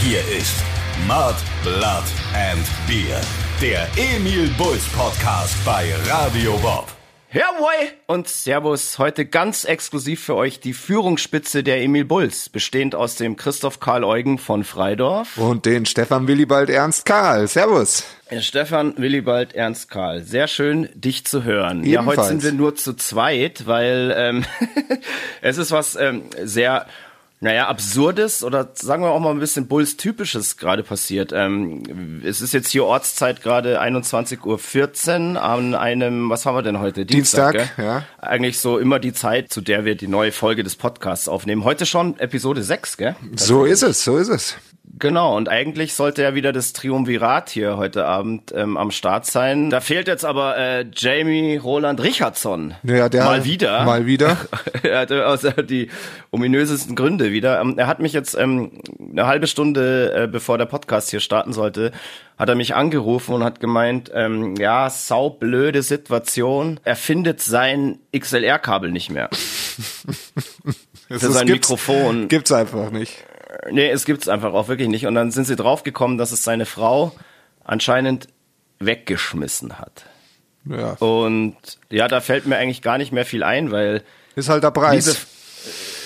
Hier ist Mud, Blood and Beer, der Emil Bulls Podcast bei Radio Bob. Jawohl! Und Servus, heute ganz exklusiv für euch die Führungsspitze der Emil Bulls, bestehend aus dem Christoph Karl Eugen von Freidorf. Und den Stefan Willibald Ernst Karl. Servus. Stefan Willibald Ernst Karl. Sehr schön, dich zu hören. Ebenfalls. Ja, heute sind wir nur zu zweit, weil ähm, es ist was ähm, sehr naja, absurdes oder sagen wir auch mal ein bisschen Bulls-typisches gerade passiert. Ähm, es ist jetzt hier Ortszeit gerade 21.14 Uhr an einem, was haben wir denn heute? Dienstag, gell? ja. Eigentlich so immer die Zeit, zu der wir die neue Folge des Podcasts aufnehmen. Heute schon Episode 6, gell? So ist es, so ist es. Genau, und eigentlich sollte ja wieder das Triumvirat hier heute Abend ähm, am Start sein. Da fehlt jetzt aber äh, Jamie Roland Richardson. Ja, der mal wieder. Mal wieder. er hatte aus äh, die ominösesten Gründe wieder. Ähm, er hat mich jetzt ähm, eine halbe Stunde, äh, bevor der Podcast hier starten sollte, hat er mich angerufen und hat gemeint, ähm, ja, saublöde Situation. Er findet sein XLR-Kabel nicht mehr. Für sein Mikrofon. Gibt's einfach nicht. Nee, es gibt's einfach auch wirklich nicht. Und dann sind sie draufgekommen, dass es seine Frau anscheinend weggeschmissen hat. Ja. Und ja, da fällt mir eigentlich gar nicht mehr viel ein, weil Ist halt der Preis. liebe,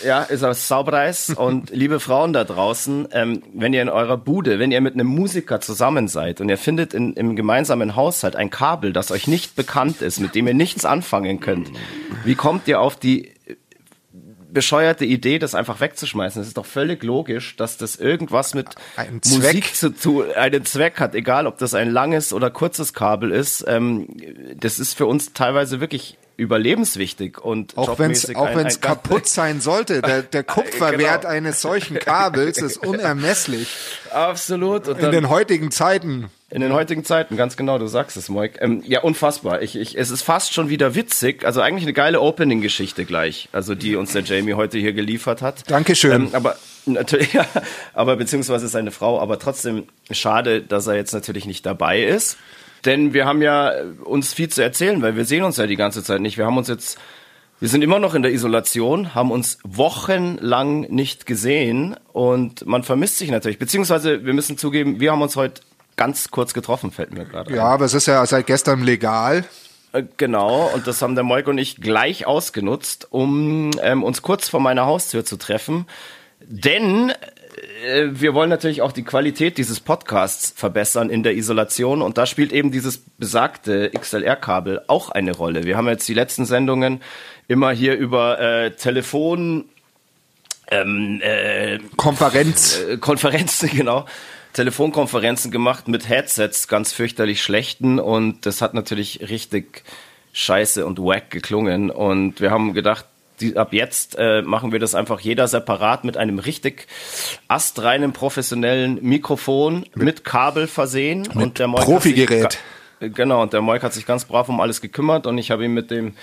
ja, ist ein Saupreis. und liebe Frauen da draußen, ähm, wenn ihr in eurer Bude, wenn ihr mit einem Musiker zusammen seid und ihr findet in, im gemeinsamen Haushalt ein Kabel, das euch nicht bekannt ist, mit dem ihr nichts anfangen könnt, wie kommt ihr auf die bescheuerte Idee, das einfach wegzuschmeißen. Es ist doch völlig logisch, dass das irgendwas mit Musik Zweck. zu tun, einen Zweck hat, egal ob das ein langes oder kurzes Kabel ist. Ähm, das ist für uns teilweise wirklich überlebenswichtig und auch wenn es auch ein ganz- kaputt sein sollte, der, der Kupferwert Genau. eines solchen Kabels ist unermesslich. Absolut. Und In den heutigen Zeiten. In den heutigen Zeiten, ganz genau, du sagst es, Moik. Ähm, ja, unfassbar. Ich, ich, es ist fast schon wieder witzig. Also eigentlich eine geile Opening-Geschichte gleich. Also die uns der Jamie heute hier geliefert hat. Dankeschön. Ähm, aber natürlich, ja, aber beziehungsweise seine Frau. Aber trotzdem schade, dass er jetzt natürlich nicht dabei ist. Denn wir haben ja äh, uns viel zu erzählen, weil wir sehen uns ja die ganze Zeit nicht. Wir haben uns jetzt wir sind immer noch in der Isolation, haben uns wochenlang nicht gesehen und man vermisst sich natürlich. Beziehungsweise wir müssen zugeben, wir haben uns heute ganz kurz getroffen, fällt mir gerade Ja, aber es ist ja seit gestern legal. Äh, Genau, und das haben der Moik und ich gleich ausgenutzt, um ähm, uns kurz vor meiner Haustür zu treffen. Denn äh, wir wollen natürlich auch die Qualität dieses Podcasts verbessern in der Isolation und da spielt eben dieses besagte XLR-Kabel auch eine Rolle. Wir haben jetzt die letzten Sendungen immer hier über äh, Telefon ähm, äh, Konferenz. Konferenzen, genau. Telefonkonferenzen gemacht mit Headsets, ganz fürchterlich schlechten. Und das hat natürlich richtig scheiße und wack geklungen. Und wir haben gedacht, die, ab jetzt äh, machen wir das einfach jeder separat mit einem richtig astreinen professionellen Mikrofon mit, Kabel versehen. und der Moik hat sich Profigerät. ga- Genau, und der Moik hat sich ganz brav um alles gekümmert. Und ich habe ihn mit dem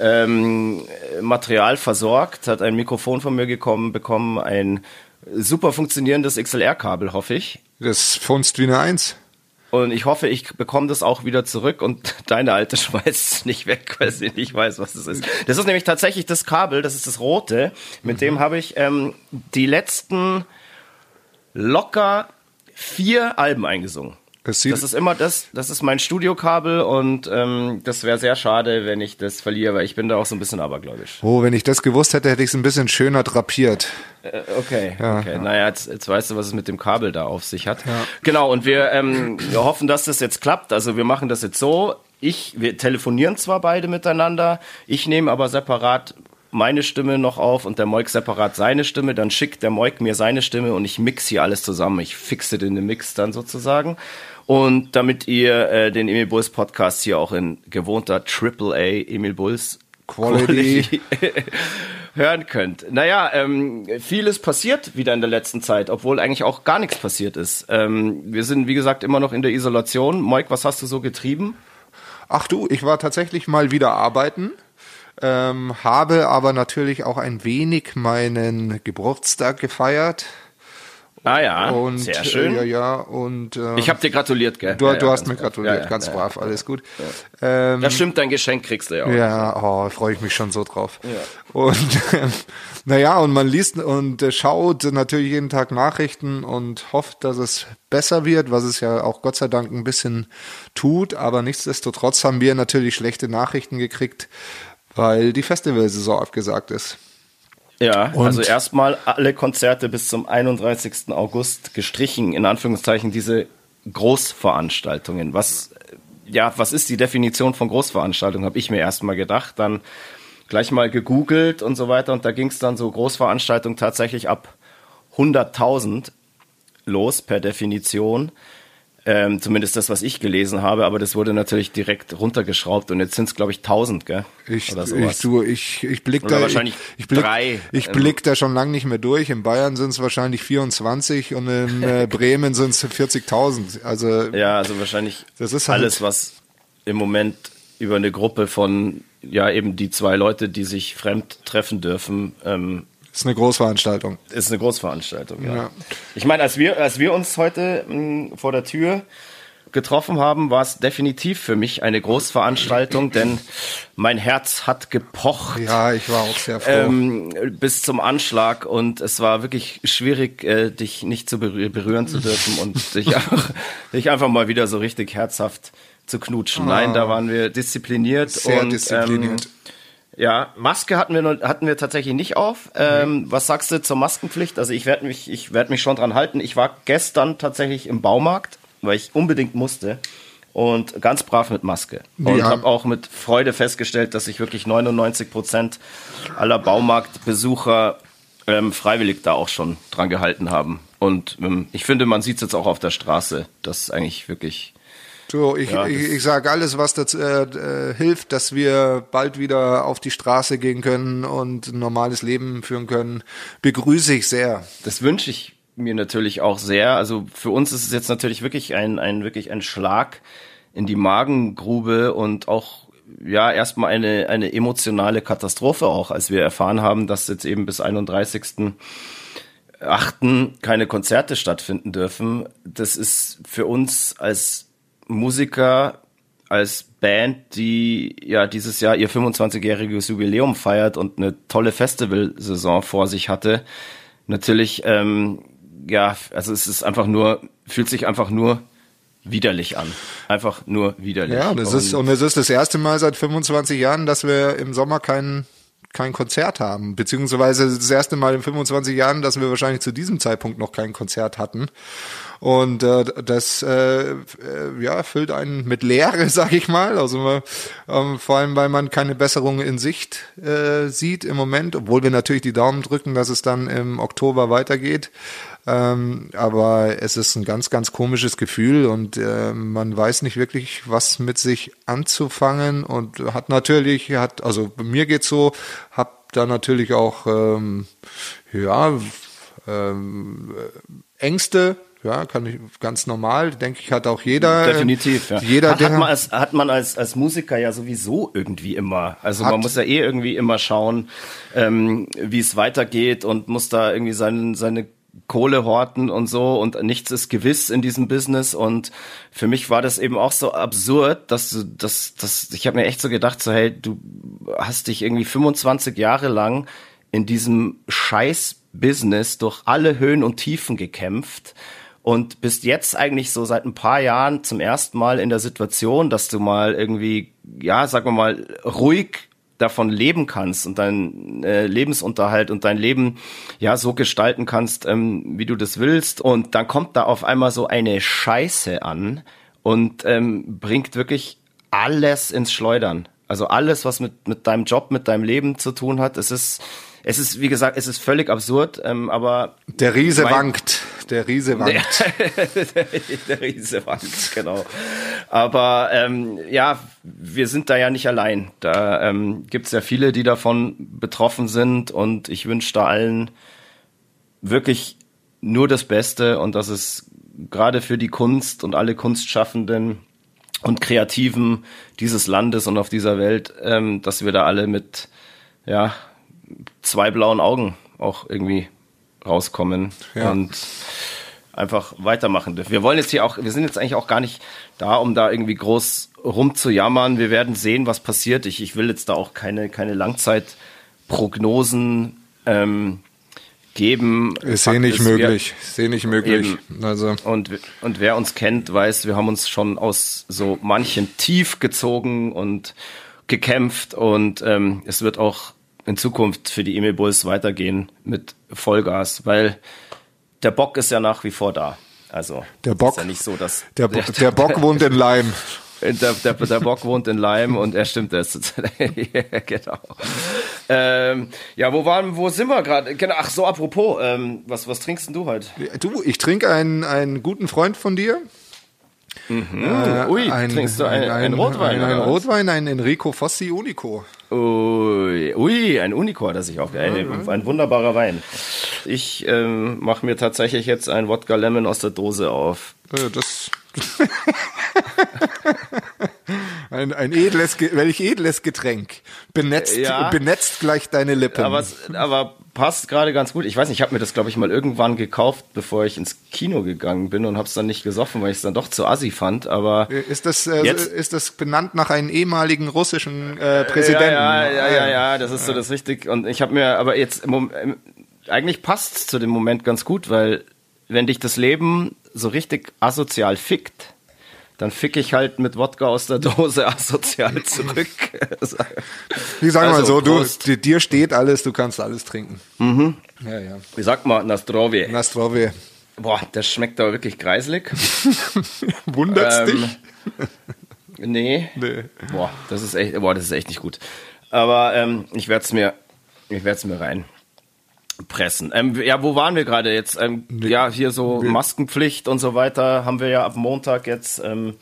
ähm, Material versorgt, hat ein Mikrofon von mir gekommen, bekommen, ein super funktionierendes XLR-Kabel, hoffe ich. Das funzt wie eine Eins. Und ich hoffe, ich bekomme das auch wieder zurück und deine alte schmeißt es nicht weg, weil sie nicht weiß, was es ist. Das ist nämlich tatsächlich das Kabel, das ist das rote. Mit dem habe ich ähm, die letzten locker vier Alben eingesungen. Das ist immer das, das ist mein Studiokabel und ähm, das wäre sehr schade, wenn ich das verliere, weil ich bin da auch so ein bisschen abergläubisch. Oh, wenn ich das gewusst hätte, hätte ich es ein bisschen schöner drapiert. Äh, Okay, okay. Naja, jetzt, jetzt weißt du, was es mit dem Kabel da auf sich hat. Genau, und wir, ähm, wir hoffen, dass das jetzt klappt. Also wir machen das jetzt so. Ich, wir telefonieren zwar beide miteinander, ich nehme aber separat meine Stimme noch auf und der Moik separat seine Stimme, dann schickt der Moik mir seine Stimme und ich mix hier alles zusammen. Ich fixe den Mix dann sozusagen. Und damit ihr äh, den Emil Bulls Podcast hier auch in gewohnter AAA Emil Bulls Quality. hören könnt. Naja, ähm, vieles passiert wieder in der letzten Zeit, obwohl eigentlich auch gar nichts passiert ist. Ähm, wir sind, wie gesagt, immer noch in der Isolation. Moik, was hast du so getrieben? Ach du, ich war tatsächlich mal wieder arbeiten, ähm, habe aber natürlich auch ein wenig meinen Geburtstag gefeiert Ah ja, und, sehr schön. Äh, ja, ja, und äh, ich habe dir gratuliert, gell? Du, ja, du ja, hast mir gratuliert, ganz brav, alles gut. Ähm, das stimmt, dein Geschenk kriegst du ja auch. Ja, oh, freue ich mich schon so drauf. Ja. Und äh, naja, und man liest und äh, schaut natürlich jeden Tag Nachrichten und hofft, dass es besser wird, was es ja auch Gott sei Dank ein bisschen tut. Aber nichtsdestotrotz haben wir natürlich schlechte Nachrichten gekriegt, weil die Festivalsaison abgesagt ist. Ja, und also erstmal alle Konzerte bis zum 31. August gestrichen, in Anführungszeichen diese Großveranstaltungen. Was, ja, was ist die Definition von Großveranstaltung, habe ich mir erstmal gedacht. Dann gleich mal gegoogelt und so weiter und da ging es dann so Großveranstaltung tatsächlich ab 100.000 los per Definition. Ähm, zumindest das, was ich gelesen habe, aber das wurde natürlich direkt runtergeschraubt und jetzt sind es, glaube ich, 1000, gell? Ich, Oder sowas. ich, du, ich, ich blick Oder da, wahrscheinlich ich, ich blick, drei. Ich blick da schon lange nicht mehr durch. In Bayern sind es wahrscheinlich 24 und in äh, Bremen sind es 40.000. Also, ja, also wahrscheinlich das ist halt alles, was im Moment über eine Gruppe von, ja, eben die zwei Leute, die sich fremd treffen dürfen, ähm, ist eine Großveranstaltung. Ist eine Großveranstaltung, ja. ja. Ich meine, als wir, als wir uns heute mh, hm, vor der Tür getroffen haben, war es definitiv für mich eine Großveranstaltung, denn mein Herz hat gepocht. Ja, ich war auch sehr froh. Ähm, bis zum Anschlag und es war wirklich schwierig, äh, dich nicht zu berühren zu dürfen und dich, einfach, dich einfach mal wieder so richtig herzhaft zu knutschen. Nein, da ah. waren wir diszipliniert sehr und diszipliniert. Ähm, ja, Maske hatten wir hatten wir tatsächlich nicht auf. Ähm. Was sagst du zur Maskenpflicht? Also ich werde mich ich werde mich schon dran halten. Ich war gestern tatsächlich im Baumarkt, weil ich unbedingt musste und ganz brav mit Maske und ja. habe auch mit Freude festgestellt, dass sich wirklich 99 Prozent aller Baumarktbesucher ähm, freiwillig da auch schon dran gehalten haben. Und ähm, ich finde, man sieht es jetzt auch auf der Straße, dass eigentlich wirklich so, ich, ja, ich, ich sage alles, was das äh, äh, hilft, dass wir bald wieder auf die Straße gehen können und ein normales Leben führen können, begrüße ich sehr. Das wünsche ich mir natürlich auch sehr. Also für uns ist es jetzt natürlich wirklich ein, ein wirklich ein Schlag in die Magengrube und auch ja erstmal eine eine emotionale Katastrophe auch, als wir erfahren haben, dass jetzt eben bis 31 achten keine Konzerte stattfinden dürfen. Das ist für uns als Musiker als Band, die ja dieses Jahr ihr 25-jähriges Jubiläum feiert und eine tolle Festivalsaison vor sich hatte, natürlich, ähm, ja, also es ist einfach nur, fühlt sich einfach nur widerlich an. Einfach nur widerlich. Ja, das und ist, und es ist das erste Mal seit 25 Jahren, dass wir im Sommer keinen kein Konzert haben, beziehungsweise das erste Mal in 25 Jahren, dass wir wahrscheinlich zu diesem Zeitpunkt noch kein Konzert hatten. Und äh, das äh, äh, ja, füllt einen mit Leere, sag ich mal. Also ähm, vor allem, weil man keine Besserung in Sicht äh, sieht im Moment, obwohl wir natürlich die Daumen drücken, dass es dann im Oktober weitergeht. Ähm, aber es ist ein ganz, ganz komisches Gefühl und äh, man weiß nicht wirklich, was mit sich anzufangen und hat natürlich, hat, also bei mir geht's so, hab da natürlich auch ähm, ja ähm, Ängste, ja, kann ich ganz normal, denke ich, hat auch jeder. Definitiv, ja. Jeder, hat, hat man, als, hat man als, als Musiker ja sowieso irgendwie immer. Also man muss ja eh irgendwie immer schauen, ähm, wie es weitergeht und muss da irgendwie sein, seine Kohle horten und so und nichts ist gewiss in diesem Business und für mich war das eben auch so absurd, dass du das das ich habe mir echt so gedacht so hey, du hast dich irgendwie 25 Jahre lang in diesem scheiß Business durch alle Höhen und Tiefen gekämpft und bist jetzt eigentlich so seit ein paar Jahren zum ersten Mal in der Situation, dass du mal irgendwie ja, sagen wir mal ruhig davon leben kannst und deinen äh, Lebensunterhalt und dein Leben ja so gestalten kannst, ähm, wie du das willst. Und dann kommt da auf einmal so eine Scheiße an und ähm, bringt wirklich alles ins Schleudern. Also alles, was mit, mit deinem Job, mit deinem Leben zu tun hat. Es ist, es ist, wie gesagt, es ist völlig absurd, ähm, aber. Der Riese mein, wankt. Der Riese wankt. Der, der Riese wankt, genau. Aber ähm, ja, wir sind da ja nicht allein. Da ähm, gibt es ja viele, die davon betroffen sind und ich wünsche da allen wirklich nur das Beste und dass es gerade für die Kunst und alle Kunstschaffenden und Kreativen dieses Landes und auf dieser Welt, ähm, dass wir da alle mit ja zwei blauen Augen auch irgendwie rauskommen. Ja. Und einfach weitermachen dürfen. Wir wollen jetzt hier auch, wir sind jetzt eigentlich auch gar nicht da, um da irgendwie groß rumzujammern. Wir werden sehen, was passiert. Ich, ich will jetzt da auch keine, keine Langzeitprognosen ähm, geben. Ist eh nicht möglich. Ist eh nicht möglich. Also. Und, und wer uns kennt, weiß, wir haben uns schon aus so manchen tief gezogen und gekämpft und ähm, es wird auch in Zukunft für die Emil Bulls weitergehen mit Vollgas, weil der Bock ist ja nach wie vor da. Also der Bock, ist ja nicht so, dass der, Bo der Bock wohnt in Leim. Der, der, der Bock wohnt in Leim und er stimmt das. ja, genau. Ähm, ja, wo waren, wo sind wir gerade? Genau, ach so, apropos, ähm, was, was trinkst denn du heute? Du, ich trinke einen, einen guten Freund von dir. Mhm. Äh, Ui, ein, trinkst du einen, ein, ein Rotwein? Ein, ein Rotwein, ein Enrico Fossi Unico. Ui, ui ein Unico hat er sich auch. Ein, ein wunderbarer Wein. Ich ähm, mache mir tatsächlich jetzt ein Wodka Lemon aus der Dose auf. Äh, das ein, ein edles, welch edles Getränk. Benetzt, ja, benetzt gleich deine Lippen. Aber, aber passt gerade ganz gut. Ich weiß nicht, ich habe mir das, glaube ich, mal irgendwann gekauft, bevor ich ins Kino gegangen bin und habe es dann nicht gesoffen, weil ich es dann doch zu assi fand. Aber ist das, äh, ist das benannt nach einem ehemaligen russischen äh, Präsidenten? Ja, ja, ja, ja, ja, das ist so das richtig. Und ich habe mir, aber jetzt eigentlich passt zu dem Moment ganz gut, weil wenn dich das Leben so richtig asozial fickt, dann fick ich halt mit Wodka aus der Dose asozial zurück. Ich sag also, mal so, du, dir steht alles, du kannst alles trinken. Mhm. Ja, ja. Wie sagt man, Nastrovie? Nastrovie. Boah, das schmeckt aber wirklich kreislig. Wundert's ähm, dich? Nee. nee. Boah, das ist echt, boah, das ist echt nicht gut. Aber ähm, ich werde es mir, ich werde es mir rein pressen. Ähm, ja, wo waren wir gerade jetzt? Ähm, ja, hier so Maskenpflicht und so weiter haben wir ja ab Montag jetzt. Ähm,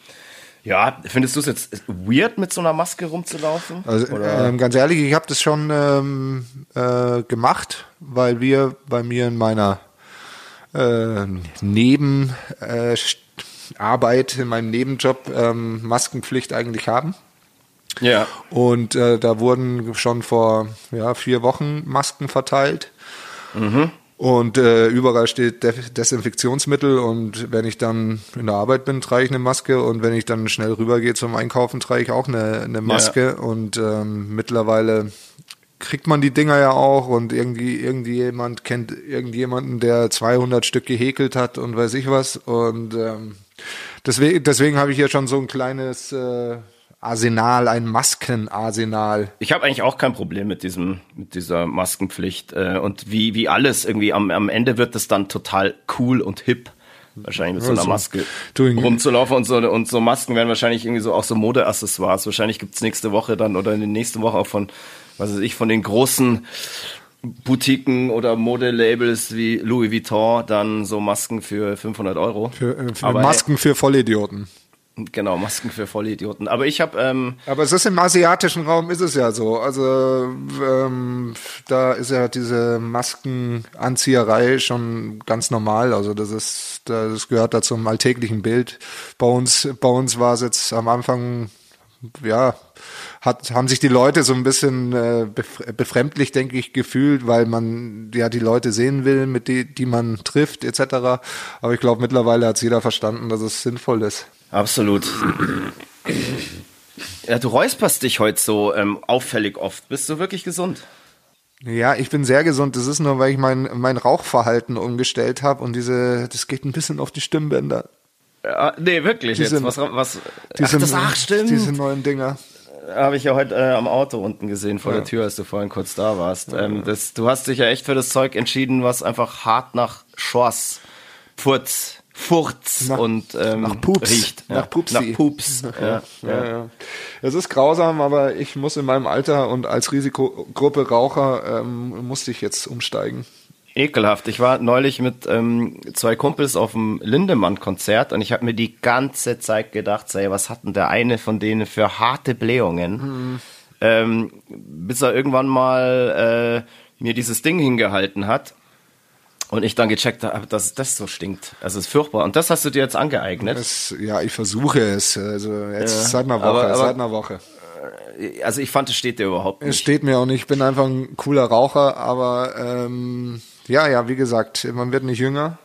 ja, findest du es jetzt weird, mit so einer Maske rumzulaufen? Also ähm, ganz ehrlich, ich habe das schon ähm, äh, gemacht, weil wir bei mir in meiner äh, Nebenarbeit, äh, in meinem Nebenjob ähm, Maskenpflicht eigentlich haben. Ja. Und äh, da wurden schon vor ja, vier Wochen Masken verteilt. Mhm. Und äh, überall steht Desinfektionsmittel und wenn ich dann in der Arbeit bin, trage ich eine Maske und wenn ich dann schnell rübergehe zum Einkaufen, trage ich auch eine, eine Maske ja. und ähm, mittlerweile kriegt man die Dinger ja auch und irgendwie irgendjemand kennt irgendjemanden, der 200 Stück gehäkelt hat und weiß ich was und ähm, deswegen, deswegen habe ich hier schon so ein kleines äh, Arsenal, ein Maskenarsenal. Ich habe eigentlich auch kein Problem mit diesem, mit dieser Maskenpflicht. Äh, und wie, wie alles irgendwie am, am Ende wird es dann total cool und hip. Wahrscheinlich mit so einer Maske rumzulaufen und so, und so Masken werden wahrscheinlich irgendwie so auch so Modeaccessoires. Wahrscheinlich gibt's nächste Woche dann oder in der nächsten Woche auch von, was weiß ich, von den großen Boutiquen oder Modelabels wie Louis Vuitton dann so Masken für 500 Euro. Für, äh, für Masken hey, für Vollidioten. Genau, Masken für Vollidioten. Aber ich habe. Ähm Aber es ist im asiatischen Raum ist es ja so. Also ähm, da ist ja diese Maskenanzieherei schon ganz normal. Also das ist, das gehört da zum alltäglichen Bild. Bei uns, bei uns war es jetzt am Anfang, ja, hat, haben sich die Leute so ein bisschen äh, befremdlich, denke ich, gefühlt, weil man ja die Leute sehen will, mit die, die man trifft, etc. Aber ich glaube, mittlerweile hat jeder verstanden, dass es sinnvoll ist. Absolut. Ja, du räusperst dich heute so ähm, auffällig oft. Bist du wirklich gesund? Ja, ich bin sehr gesund. Das ist nur, weil ich mein, mein Rauchverhalten umgestellt habe und diese, das geht ein bisschen auf die Stimmbänder. Ja, nee, wirklich. Diese, jetzt. Was, was, diese, ach, das, ach, stimmt. Diese neuen Dinger. Habe ich ja heute äh, am Auto unten gesehen vor ja. der Tür, als du vorhin kurz da warst. Ja. Ähm, das, du hast dich ja echt für das Zeug entschieden, was einfach hart nach Schors, Pfurz, Furz nach, und ähm, nach Pups. riecht. Ja. Nach Pupsi. Nach Pups. Ja, ja, ja. Es ist grausam, aber ich muss in meinem Alter und als Risikogruppe Raucher ähm, musste ich jetzt umsteigen. Ekelhaft. Ich war neulich mit ähm, zwei Kumpels auf dem Lindemann-Konzert und ich habe mir die ganze Zeit gedacht, sei, was hat denn der eine von denen für harte Blähungen? Mhm. Ähm, bis er irgendwann mal äh, mir dieses Ding hingehalten hat und ich dann gecheckt habe, dass das so stinkt. Also es ist furchtbar. Und das hast du dir jetzt angeeignet? Das, ja, ich versuche es. Also jetzt ja, seit einer Woche. Aber, aber, seit einer Woche. Äh, also ich fand, es steht dir überhaupt nicht. Es steht mir auch nicht. Ich bin einfach ein cooler Raucher, aber ähm, ja, ja, wie gesagt, man wird nicht jünger.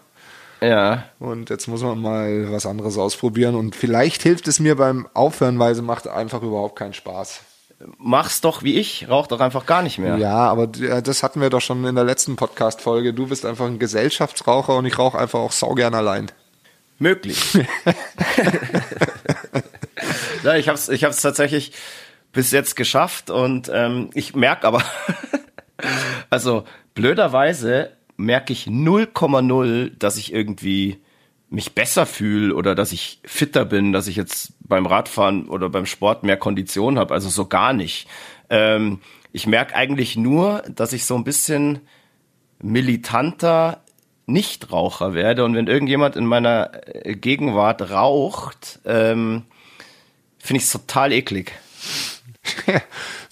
Ja. Und jetzt muss man mal was anderes ausprobieren. Und vielleicht hilft es mir beim Aufhören, weil sie macht einfach überhaupt keinen Spaß. Mach's doch wie ich, rauch doch einfach gar nicht mehr. Ja, aber das hatten wir doch schon in der letzten Podcast-Folge. Du bist einfach ein Gesellschaftsraucher und ich rauche einfach auch saugern allein. Möglich. ja, ich hab's, ich hab's tatsächlich bis jetzt geschafft und ähm, ich merke aber, also blöderweise merke ich 0,0, dass ich irgendwie mich besser fühle oder dass ich fitter bin, dass ich jetzt beim Radfahren oder beim Sport mehr Kondition habe. Also so gar nicht. Ähm, ich merke eigentlich nur, dass ich so ein bisschen militanter Nichtraucher werde. Und wenn irgendjemand in meiner äh, Gegenwart raucht, ähm, finde ich es total eklig.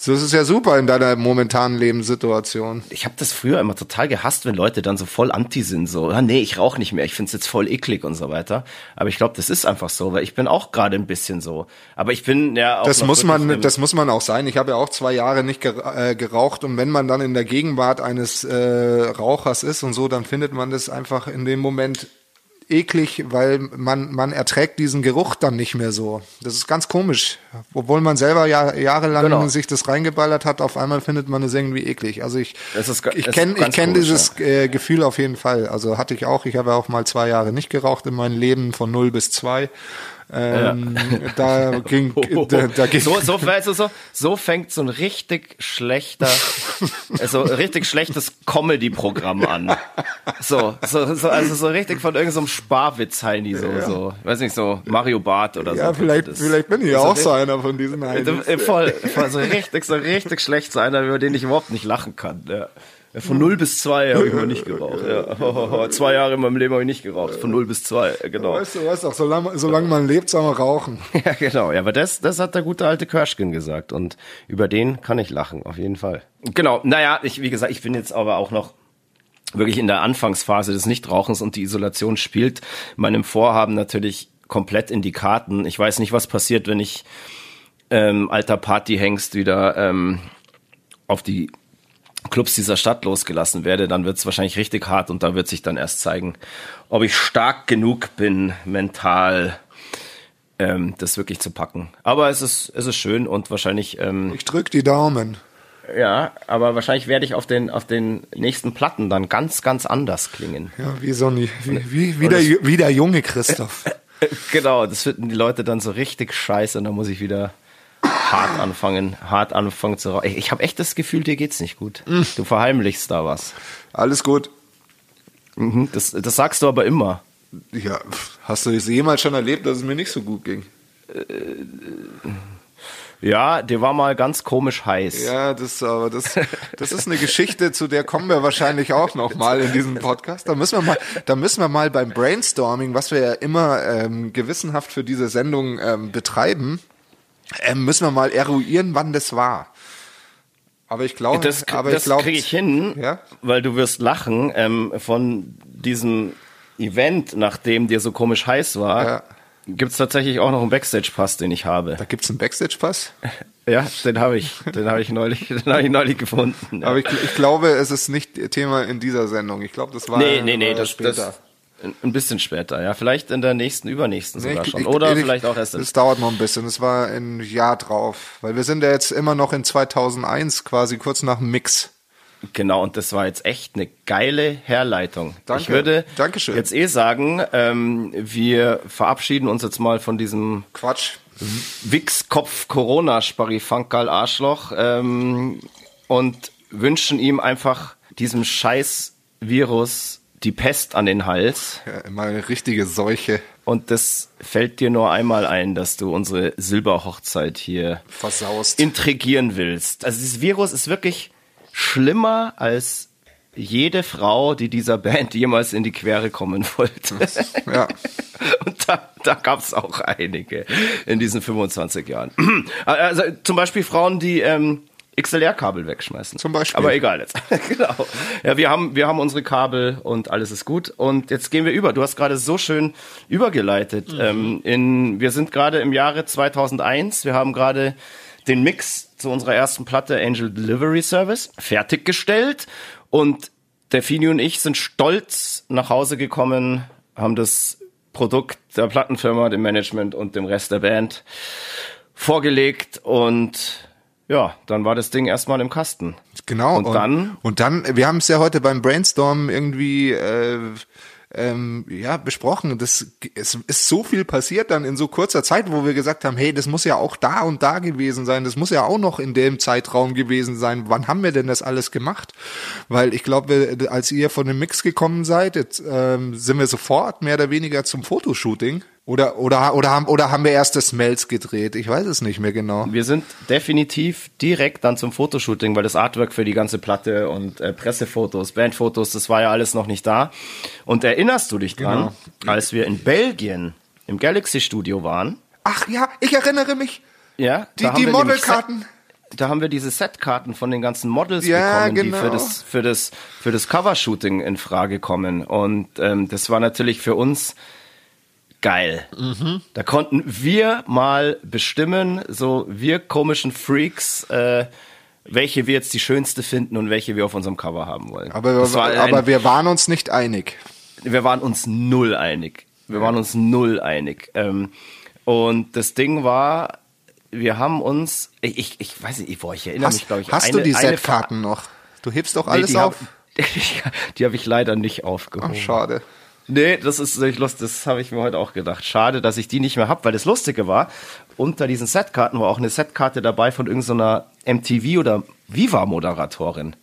so ist es ja super in deiner momentanen Lebenssituation. Ich habe das früher immer total gehasst, wenn Leute dann so voll anti sind, so, ah, nee, ich rauche nicht mehr, ich finde es jetzt voll eklig und so weiter. Aber ich glaube, das ist einfach so, weil ich bin auch gerade ein bisschen so. Aber ich bin ja auch. Das muss man, das muss man auch sein. Ich habe ja auch zwei Jahre nicht äh, geraucht und wenn man dann in der Gegenwart eines äh, Rauchers ist und so, dann findet man das einfach in dem Moment eklig, weil man, man erträgt diesen Geruch dann nicht mehr so. Das ist ganz komisch. Obwohl man selber ja, jahrelang genau. sich das reingeballert hat, auf einmal findet man es irgendwie eklig. Also ich, ist, ich kenne ich kenn dieses ja. äh, Gefühl auf jeden Fall. Also hatte ich auch. Ich habe auch mal zwei Jahre nicht geraucht in meinem Leben von 0 bis 2. Ähm, ja. Da ging, da, da ging so, so, weißt du, so, so fängt so ein richtig schlechter, so richtig schlechtes Comedy-Programm an. So, so, so, also so richtig von irgendeinem so Sparwitz Heini, so, ja. so, weiß nicht, so Mario Bart oder ja, so. Ja, vielleicht, vielleicht bin ich ja auch so einer von diesen Heinis. Voll, voll, so richtig, so richtig schlecht so einer, über den ich überhaupt nicht lachen kann, ja. Von 0 bis 2 habe ich immer nicht geraucht. Ja. Zwei Jahre in meinem Leben habe ich nicht geraucht. Von 0 bis 2, genau. Weißt du, weißt du, solange, solange man lebt, soll man rauchen. Ja, genau. Ja, aber das, das hat der gute alte Kirschkin gesagt. Und über den kann ich lachen, auf jeden Fall. Genau. Naja, ich, wie gesagt, ich bin jetzt aber auch noch wirklich in der Anfangsphase des Nichtrauchens und die Isolation spielt meinem Vorhaben natürlich komplett in die Karten. Ich weiß nicht, was passiert, wenn ich ähm, alter Partyhengst wieder ähm, auf die Clubs dieser Stadt losgelassen werde, dann wird es wahrscheinlich richtig hart und da wird sich dann erst zeigen, ob ich stark genug bin, mental ähm, das wirklich zu packen. Aber es ist, es ist schön und wahrscheinlich. Ähm, ich drück die Daumen. Ja, aber wahrscheinlich werde ich auf den, auf den nächsten Platten dann ganz, ganz anders klingen. Ja, wie so ein, wie, wie, wie, der, wie der junge Christoph. genau, das finden die Leute dann so richtig scheiße und dann muss ich wieder hart anfangen, hart anfangen zu rauchen. Ich habe echt das Gefühl, dir geht's nicht gut. Du verheimlichst da was. Alles gut. Mhm, das, das sagst du aber immer. Ja, hast du es jemals schon erlebt, dass es mir nicht so gut ging? Äh, ja, dir war mal ganz komisch heiß. Ja, das aber das, das ist eine Geschichte, zu der kommen wir wahrscheinlich auch noch mal in diesem Podcast. Da müssen wir mal, da müssen wir mal beim Brainstorming, was wir ja immer ähm, gewissenhaft für diese Sendung ähm, betreiben, ähm, müssen wir mal eruieren, wann das war. Aber ich glaube, das, aber das ich kriege ich hin, ja? weil du wirst lachen ähm, von diesem Event, nachdem dir so komisch heiß war. Ja. Gibt es tatsächlich auch noch einen Backstage-Pass, den ich habe. Da gibt's einen Backstage-Pass? Ja, den habe ich. Den habe ich neulich, den habe ich neulich gefunden. Ja. Aber ich, ich, glaube, es ist nicht Thema in dieser Sendung. Ich glaube, das war nee, nee, nee, das, später. Das, ein bisschen später, ja. Vielleicht in der nächsten, übernächsten sogar ich, schon. Oder ich, vielleicht auch erst. Es dauert noch ein bisschen. Es war ein Jahr drauf. Weil wir sind ja jetzt immer noch in 2001, quasi kurz nach dem Mix. Genau, und das war jetzt echt eine geile Herleitung. Danke. Ich würde Dankeschön. jetzt eh sagen, ähm, wir verabschieden uns jetzt mal von diesem Quatsch. Wichskopf Corona Sparifankal Arschloch ähm, und wünschen ihm einfach diesem scheiß Virus die Pest an den Hals. Ja, immer eine richtige Seuche. Und das fällt dir nur einmal ein, dass du unsere Silberhochzeit hier versaust, intrigieren willst. Also dieses Virus ist wirklich schlimmer als jede Frau, die dieser Band jemals in die Quere kommen wollte. Ja. Und da, da gab es auch einige in diesen 25 Jahren. Also zum Beispiel Frauen, die ähm, XLR-Kabel wegschmeißen. Zum Beispiel. Aber egal jetzt. genau. Ja, wir haben, wir haben unsere Kabel und alles ist gut. Und jetzt gehen wir über. Du hast gerade so schön übergeleitet. Mhm. Ähm, in, wir sind gerade im Jahre 2001. Wir haben gerade den Mix zu unserer ersten Platte Angel Delivery Service fertiggestellt. Und der Fini und ich sind stolz nach Hause gekommen haben das Produkt der Plattenfirma, dem Management und dem Rest der Band vorgelegt und ja, dann war das Ding erstmal im Kasten. Genau. Und, und dann? Und dann, wir haben es ja heute beim Brainstorm irgendwie äh, ähm, ja, besprochen. Das, es ist so viel passiert dann in so kurzer Zeit, wo wir gesagt haben, hey, das muss ja auch da und da gewesen sein, das muss ja auch noch in dem Zeitraum gewesen sein. Wann haben wir denn das alles gemacht? Weil ich glaube, als ihr von dem Mix gekommen seid, jetzt, ähm, sind wir sofort mehr oder weniger zum Fotoshooting oder, oder, oder, haben, oder haben wir erst das Smells gedreht? Ich weiß es nicht mehr genau. Wir sind definitiv direkt dann zum Fotoshooting, weil das Artwork für die ganze Platte und äh, Pressefotos, Bandfotos, das war ja alles noch nicht da. Und erinnerst du dich dran, genau. als wir in Belgien im Galaxy Studio waren? Ach ja, ich erinnere mich. Ja, die, die Modelkarten. Da haben wir diese Setkarten von den ganzen Models ja, bekommen, genau. die für das, für das, für das Covershooting in Frage kommen. Und ähm, das war natürlich für uns geil. Mhm. Da konnten wir mal bestimmen, so wir komischen Freaks, äh, welche wir jetzt die schönste finden und welche wir auf unserem Cover haben wollen. Aber, war aber wir waren uns nicht einig. Wir waren uns null einig. Wir waren uns null einig. Ähm, und das Ding war, wir haben uns, ich, ich, ich weiß nicht, boah, ich erinnere hast, mich, glaube ich. Hast eine, du die Setkarten noch? Du hebst doch alles nee, auf? Hab, die habe ich leider nicht aufgehoben. Ach, schade. Nee, das ist nicht lustig. Das habe ich mir heute auch gedacht. Schade, dass ich die nicht mehr habe, weil das Lustige war, unter diesen Setkarten war auch eine Setkarte dabei von irgendeiner MTV oder Viva-Moderatorin.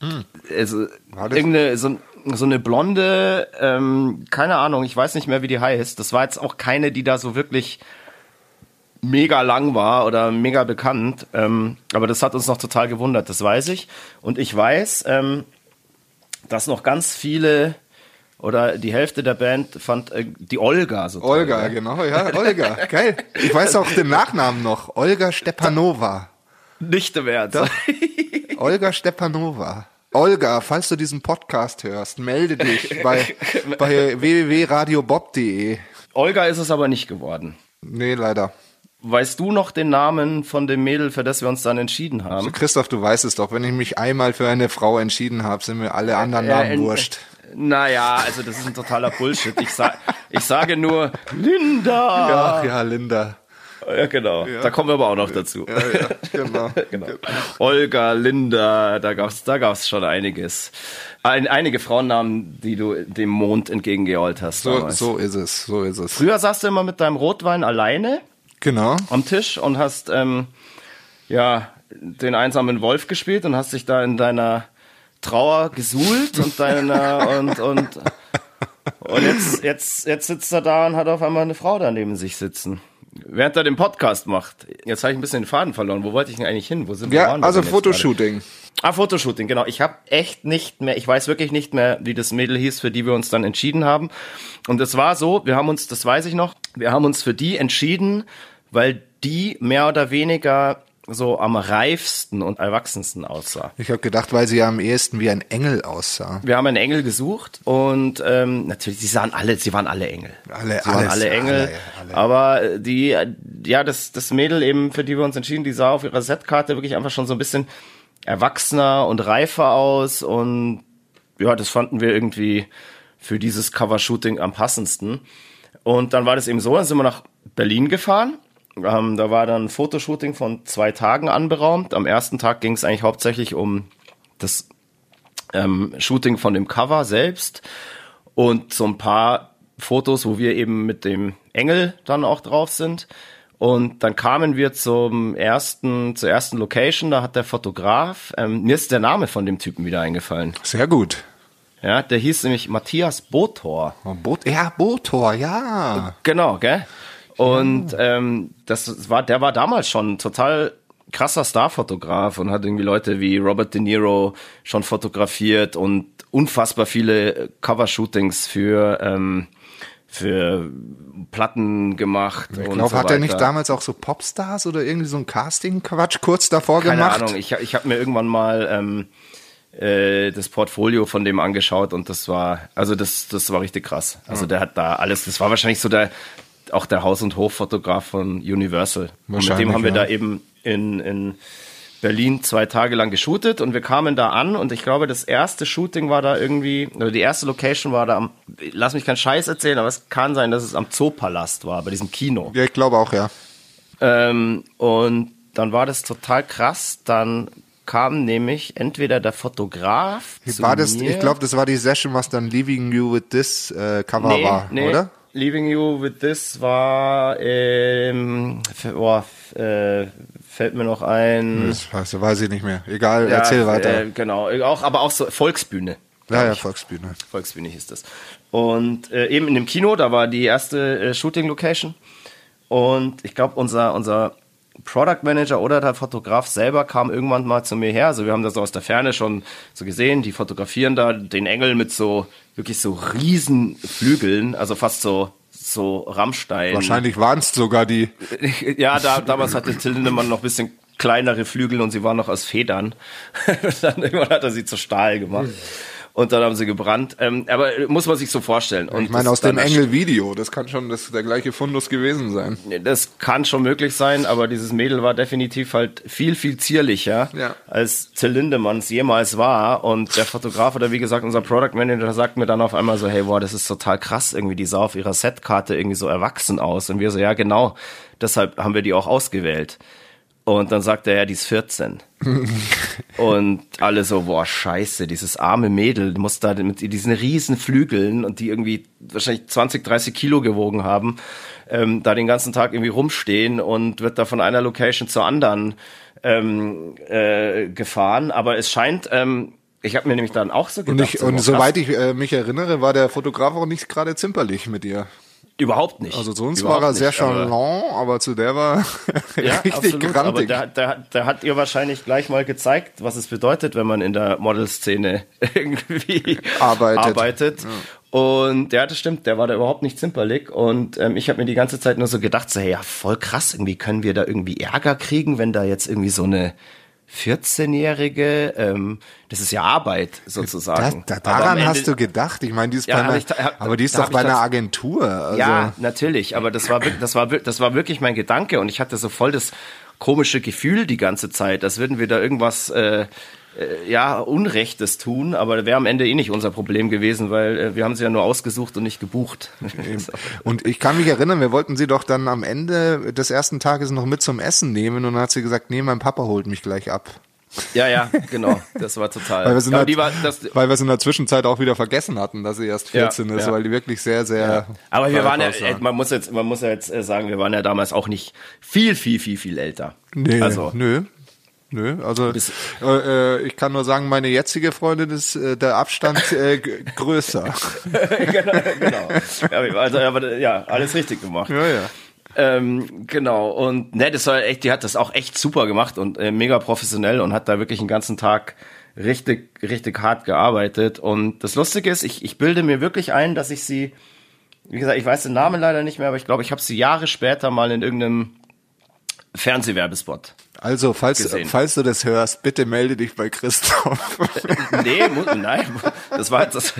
Hm. Also, irgendeine, so, so eine blonde, ähm, keine Ahnung, ich weiß nicht mehr, wie die heißt. Das war jetzt auch keine, die da so wirklich mega lang war oder mega bekannt. Ähm, aber das hat uns noch total gewundert, das weiß ich. Und ich weiß, ähm, dass noch ganz viele oder die Hälfte der Band fand äh, die Olga so toll. Olga, genau, ja, Olga. Geil. Ich weiß auch den Nachnamen noch. Olga Stepanova. Nicht wert. Olga Stepanova. Olga, falls du diesen Podcast hörst, melde dich bei, bei www.radiobob.de. Olga ist es aber nicht geworden. Nee, leider. Weißt du noch den Namen von dem Mädel, für das wir uns dann entschieden haben? Also Christoph, du weißt es doch. Wenn ich mich einmal für eine Frau entschieden habe, sind mir alle anderen Namen äh, wurscht. Naja, also das ist ein totaler Bullshit. Ich, sa ich sage nur Linda. Ja, ja, Linda. Ja, genau. Ja. Da kommen wir aber auch noch dazu. Ja, ja, genau. genau. Olga, Linda, da gab's, da gab's schon einiges. Ein, einige Frauennamen, die du dem Mond entgegengeholt hast. So, so ist es, so ist es. Früher saßt du immer mit deinem Rotwein alleine. Genau. Am Tisch und hast, ähm, ja, den einsamen Wolf gespielt und hast dich da in deiner Trauer gesuhlt und deiner und und und jetzt jetzt jetzt sitzt er da und hat auf einmal eine Frau da neben sich sitzen. Während er den Podcast macht. Jetzt habe ich ein bisschen den Faden verloren. Wo wollte ich denn eigentlich hin? Wo sind wir? Ja, also Fotoshooting. Ah, Fotoshooting, genau. Ich habe echt nicht mehr, ich weiß wirklich nicht mehr, wie das Mädel hieß, für die wir uns dann entschieden haben. Und es war so, wir haben uns, das weiß ich noch, wir haben uns für die entschieden, weil die mehr oder weniger so am reifsten und erwachsensten aussah. Ich habe gedacht, weil sie ja am ehesten wie ein Engel aussah. Wir haben einen Engel gesucht und ähm, natürlich, sie sahen alle, sie waren alle Engel. Alle, sie waren alle Engel. Alle, alle. Aber die, ja, das, das Mädel eben, für die wir uns entschieden, die sah auf ihrer Setkarte wirklich einfach schon so ein bisschen erwachsener und reifer aus und ja, das fanden wir irgendwie für dieses Cover-Shooting am passendsten. Und dann war das eben so, dann sind wir nach Berlin gefahren ähm, da war dann ein Fotoshooting von zwei Tagen anberaumt. Am ersten Tag ging es eigentlich hauptsächlich um das ähm, Shooting von dem Cover selbst und so ein paar Fotos, wo wir eben mit dem Engel dann auch drauf sind. Und dann kamen wir zum ersten, zur ersten Location, da hat der Fotograf, ähm, mir ist der Name von dem Typen wieder eingefallen. Sehr gut. Ja, der hieß nämlich Matthias Botor. Oh, Bot ja, Botor, ja. Genau, gell? Und ähm, das war, der war damals schon total krasser Starfotograf und hat irgendwie Leute wie Robert De Niro schon fotografiert und unfassbar viele Cover-Shootings für ähm, für Platten gemacht. Ich glaube, so hat er nicht damals auch so Popstars oder irgendwie so ein Casting-Quatsch kurz davor Keine gemacht? Keine Ahnung, ich, ich habe mir irgendwann mal ähm, äh, das Portfolio von dem angeschaut und das war, also das, das war richtig krass. Also der hat da alles, das war wahrscheinlich so der, auch der Haus- und Hoffotograf von Universal. Und mit dem haben wir ja. da eben in, in Berlin zwei Tage lang geshootet und wir kamen da an und ich glaube, das erste Shooting war da irgendwie, oder die erste Location war da am, lass mich keinen Scheiß erzählen, aber es kann sein, dass es am Zoopalast war, bei diesem Kino. Ja, ich glaube auch, ja. Ähm, und dann war das total krass, dann kam nämlich entweder der Fotograf. War das, mir. ich glaube, das war die Session, was dann Leaving You with This äh, Cover nee, war, nee. oder? Leaving You with This war, ähm, boah, äh, fällt mir noch ein. Das weiß, weiß ich nicht mehr. Egal, ja, erzähl weiter. Äh, genau, auch, aber auch so Volksbühne. Ja, ja, Volksbühne. Volksbühne hieß das. Und äh, eben in dem Kino, da war die erste äh, Shooting-Location. Und ich glaube, unser, unser Product Manager oder der Fotograf selber kam irgendwann mal zu mir her. Also wir haben das aus der Ferne schon so gesehen. Die fotografieren da den Engel mit so wirklich so riesen Flügeln, also fast so so Rammstein. Wahrscheinlich waren es sogar die. ja, da, damals hatte Till Lindemann noch ein bisschen kleinere Flügel und sie waren noch aus Federn. Dann irgendwann hat er sie zu Stahl gemacht und dann haben sie gebrannt. Ähm, aber muss man sich so vorstellen. Und ich meine, aus dem Engel-Video, das kann schon das, der gleiche Fundus gewesen sein. Das kann schon möglich sein, aber dieses Mädel war definitiv halt viel, viel zierlicher, ja. als Till Lindemanns jemals war. Und der Fotograf oder wie gesagt unser Product Manager sagt mir dann auf einmal so, hey, boah, das ist total krass, irgendwie die sah auf ihrer Setkarte irgendwie so erwachsen aus. Und wir so, ja genau, deshalb haben wir die auch ausgewählt. Und dann sagt er, ja, die ist 14. und alle so, boah, scheiße, dieses arme Mädel muss da mit diesen riesen Flügeln und die irgendwie wahrscheinlich 20, 30 Kilo gewogen haben, ähm, da den ganzen Tag irgendwie rumstehen und wird da von einer Location zur anderen ähm, äh, gefahren. Aber es scheint, ähm, ich habe mir nämlich dann auch so gedacht. Und, ich, so, und soweit ich äh, mich erinnere, war der Fotograf auch nicht gerade zimperlich mit dir. Überhaupt nicht. Also zu uns Überhaupt war er sehr charmant, aber, aber, zu der war ja, richtig absolut, Aber der, der, der hat ihr wahrscheinlich gleich mal gezeigt, was es bedeutet, wenn man in der Modelszene irgendwie arbeitet. arbeitet. Ja. Und ja, das stimmt, der war da überhaupt nicht zimperlich. Und ähm, ich habe mir die ganze Zeit nur so gedacht, so, hey, ja, voll krass, irgendwie können wir da irgendwie Ärger kriegen, wenn da jetzt irgendwie so eine 14-Jährige, ähm, das ist ja Arbeit sozusagen. Da, da, daran hast du gedacht. Ich meine, die ist ja, bei einer, ich, hab, aber die ist doch bei einer Agentur. Also. Ja, natürlich. Aber das war, das war, das war wirklich mein Gedanke und ich hatte so voll das komische Gefühl die ganze Zeit, als würden wir da irgendwas äh, äh, ja, Unrechtes tun, aber wäre am Ende eh nicht unser Problem gewesen, weil äh, wir haben sie ja nur ausgesucht und nicht gebucht. und ich kann mich erinnern, wir wollten sie doch dann am Ende des ersten Tages noch mit zum Essen nehmen und dann hat sie gesagt, nee, mein Papa holt mich gleich ab. Ja, ja, genau. Das war total. weil, wir es in, wir es in der Zwischenzeit auch wieder vergessen hatten, dass sie erst 14 ja, ist, ja. weil die wirklich sehr, sehr. Ja. Aber wir waren ja, war. man muss jetzt, man muss ja jetzt äh, sagen, wir waren ja damals auch nicht viel, viel, viel, viel älter. Nee, also, nö. Nö, also äh, äh, ich kann nur sagen, meine jetzige Freundin ist äh, der Abstand äh, größer. genau, genau. Ja, also, aber, ja, alles richtig gemacht. Ja, ja. Ähm, genau, und ne, das war echt, die hat das auch echt super gemacht und äh, mega professionell und hat da wirklich den ganzen Tag richtig, richtig hart gearbeitet. Und das Lustige ist, ich, ich bilde mir wirklich ein, dass ich sie, wie gesagt, ich weiß den Namen leider nicht mehr, aber ich glaube, ich habe sie Jahre später mal in irgendeinem Fernsehwerbespot. Also, falls, falls du das hörst, bitte melde dich bei Christoph. nee, nein, das war jetzt das,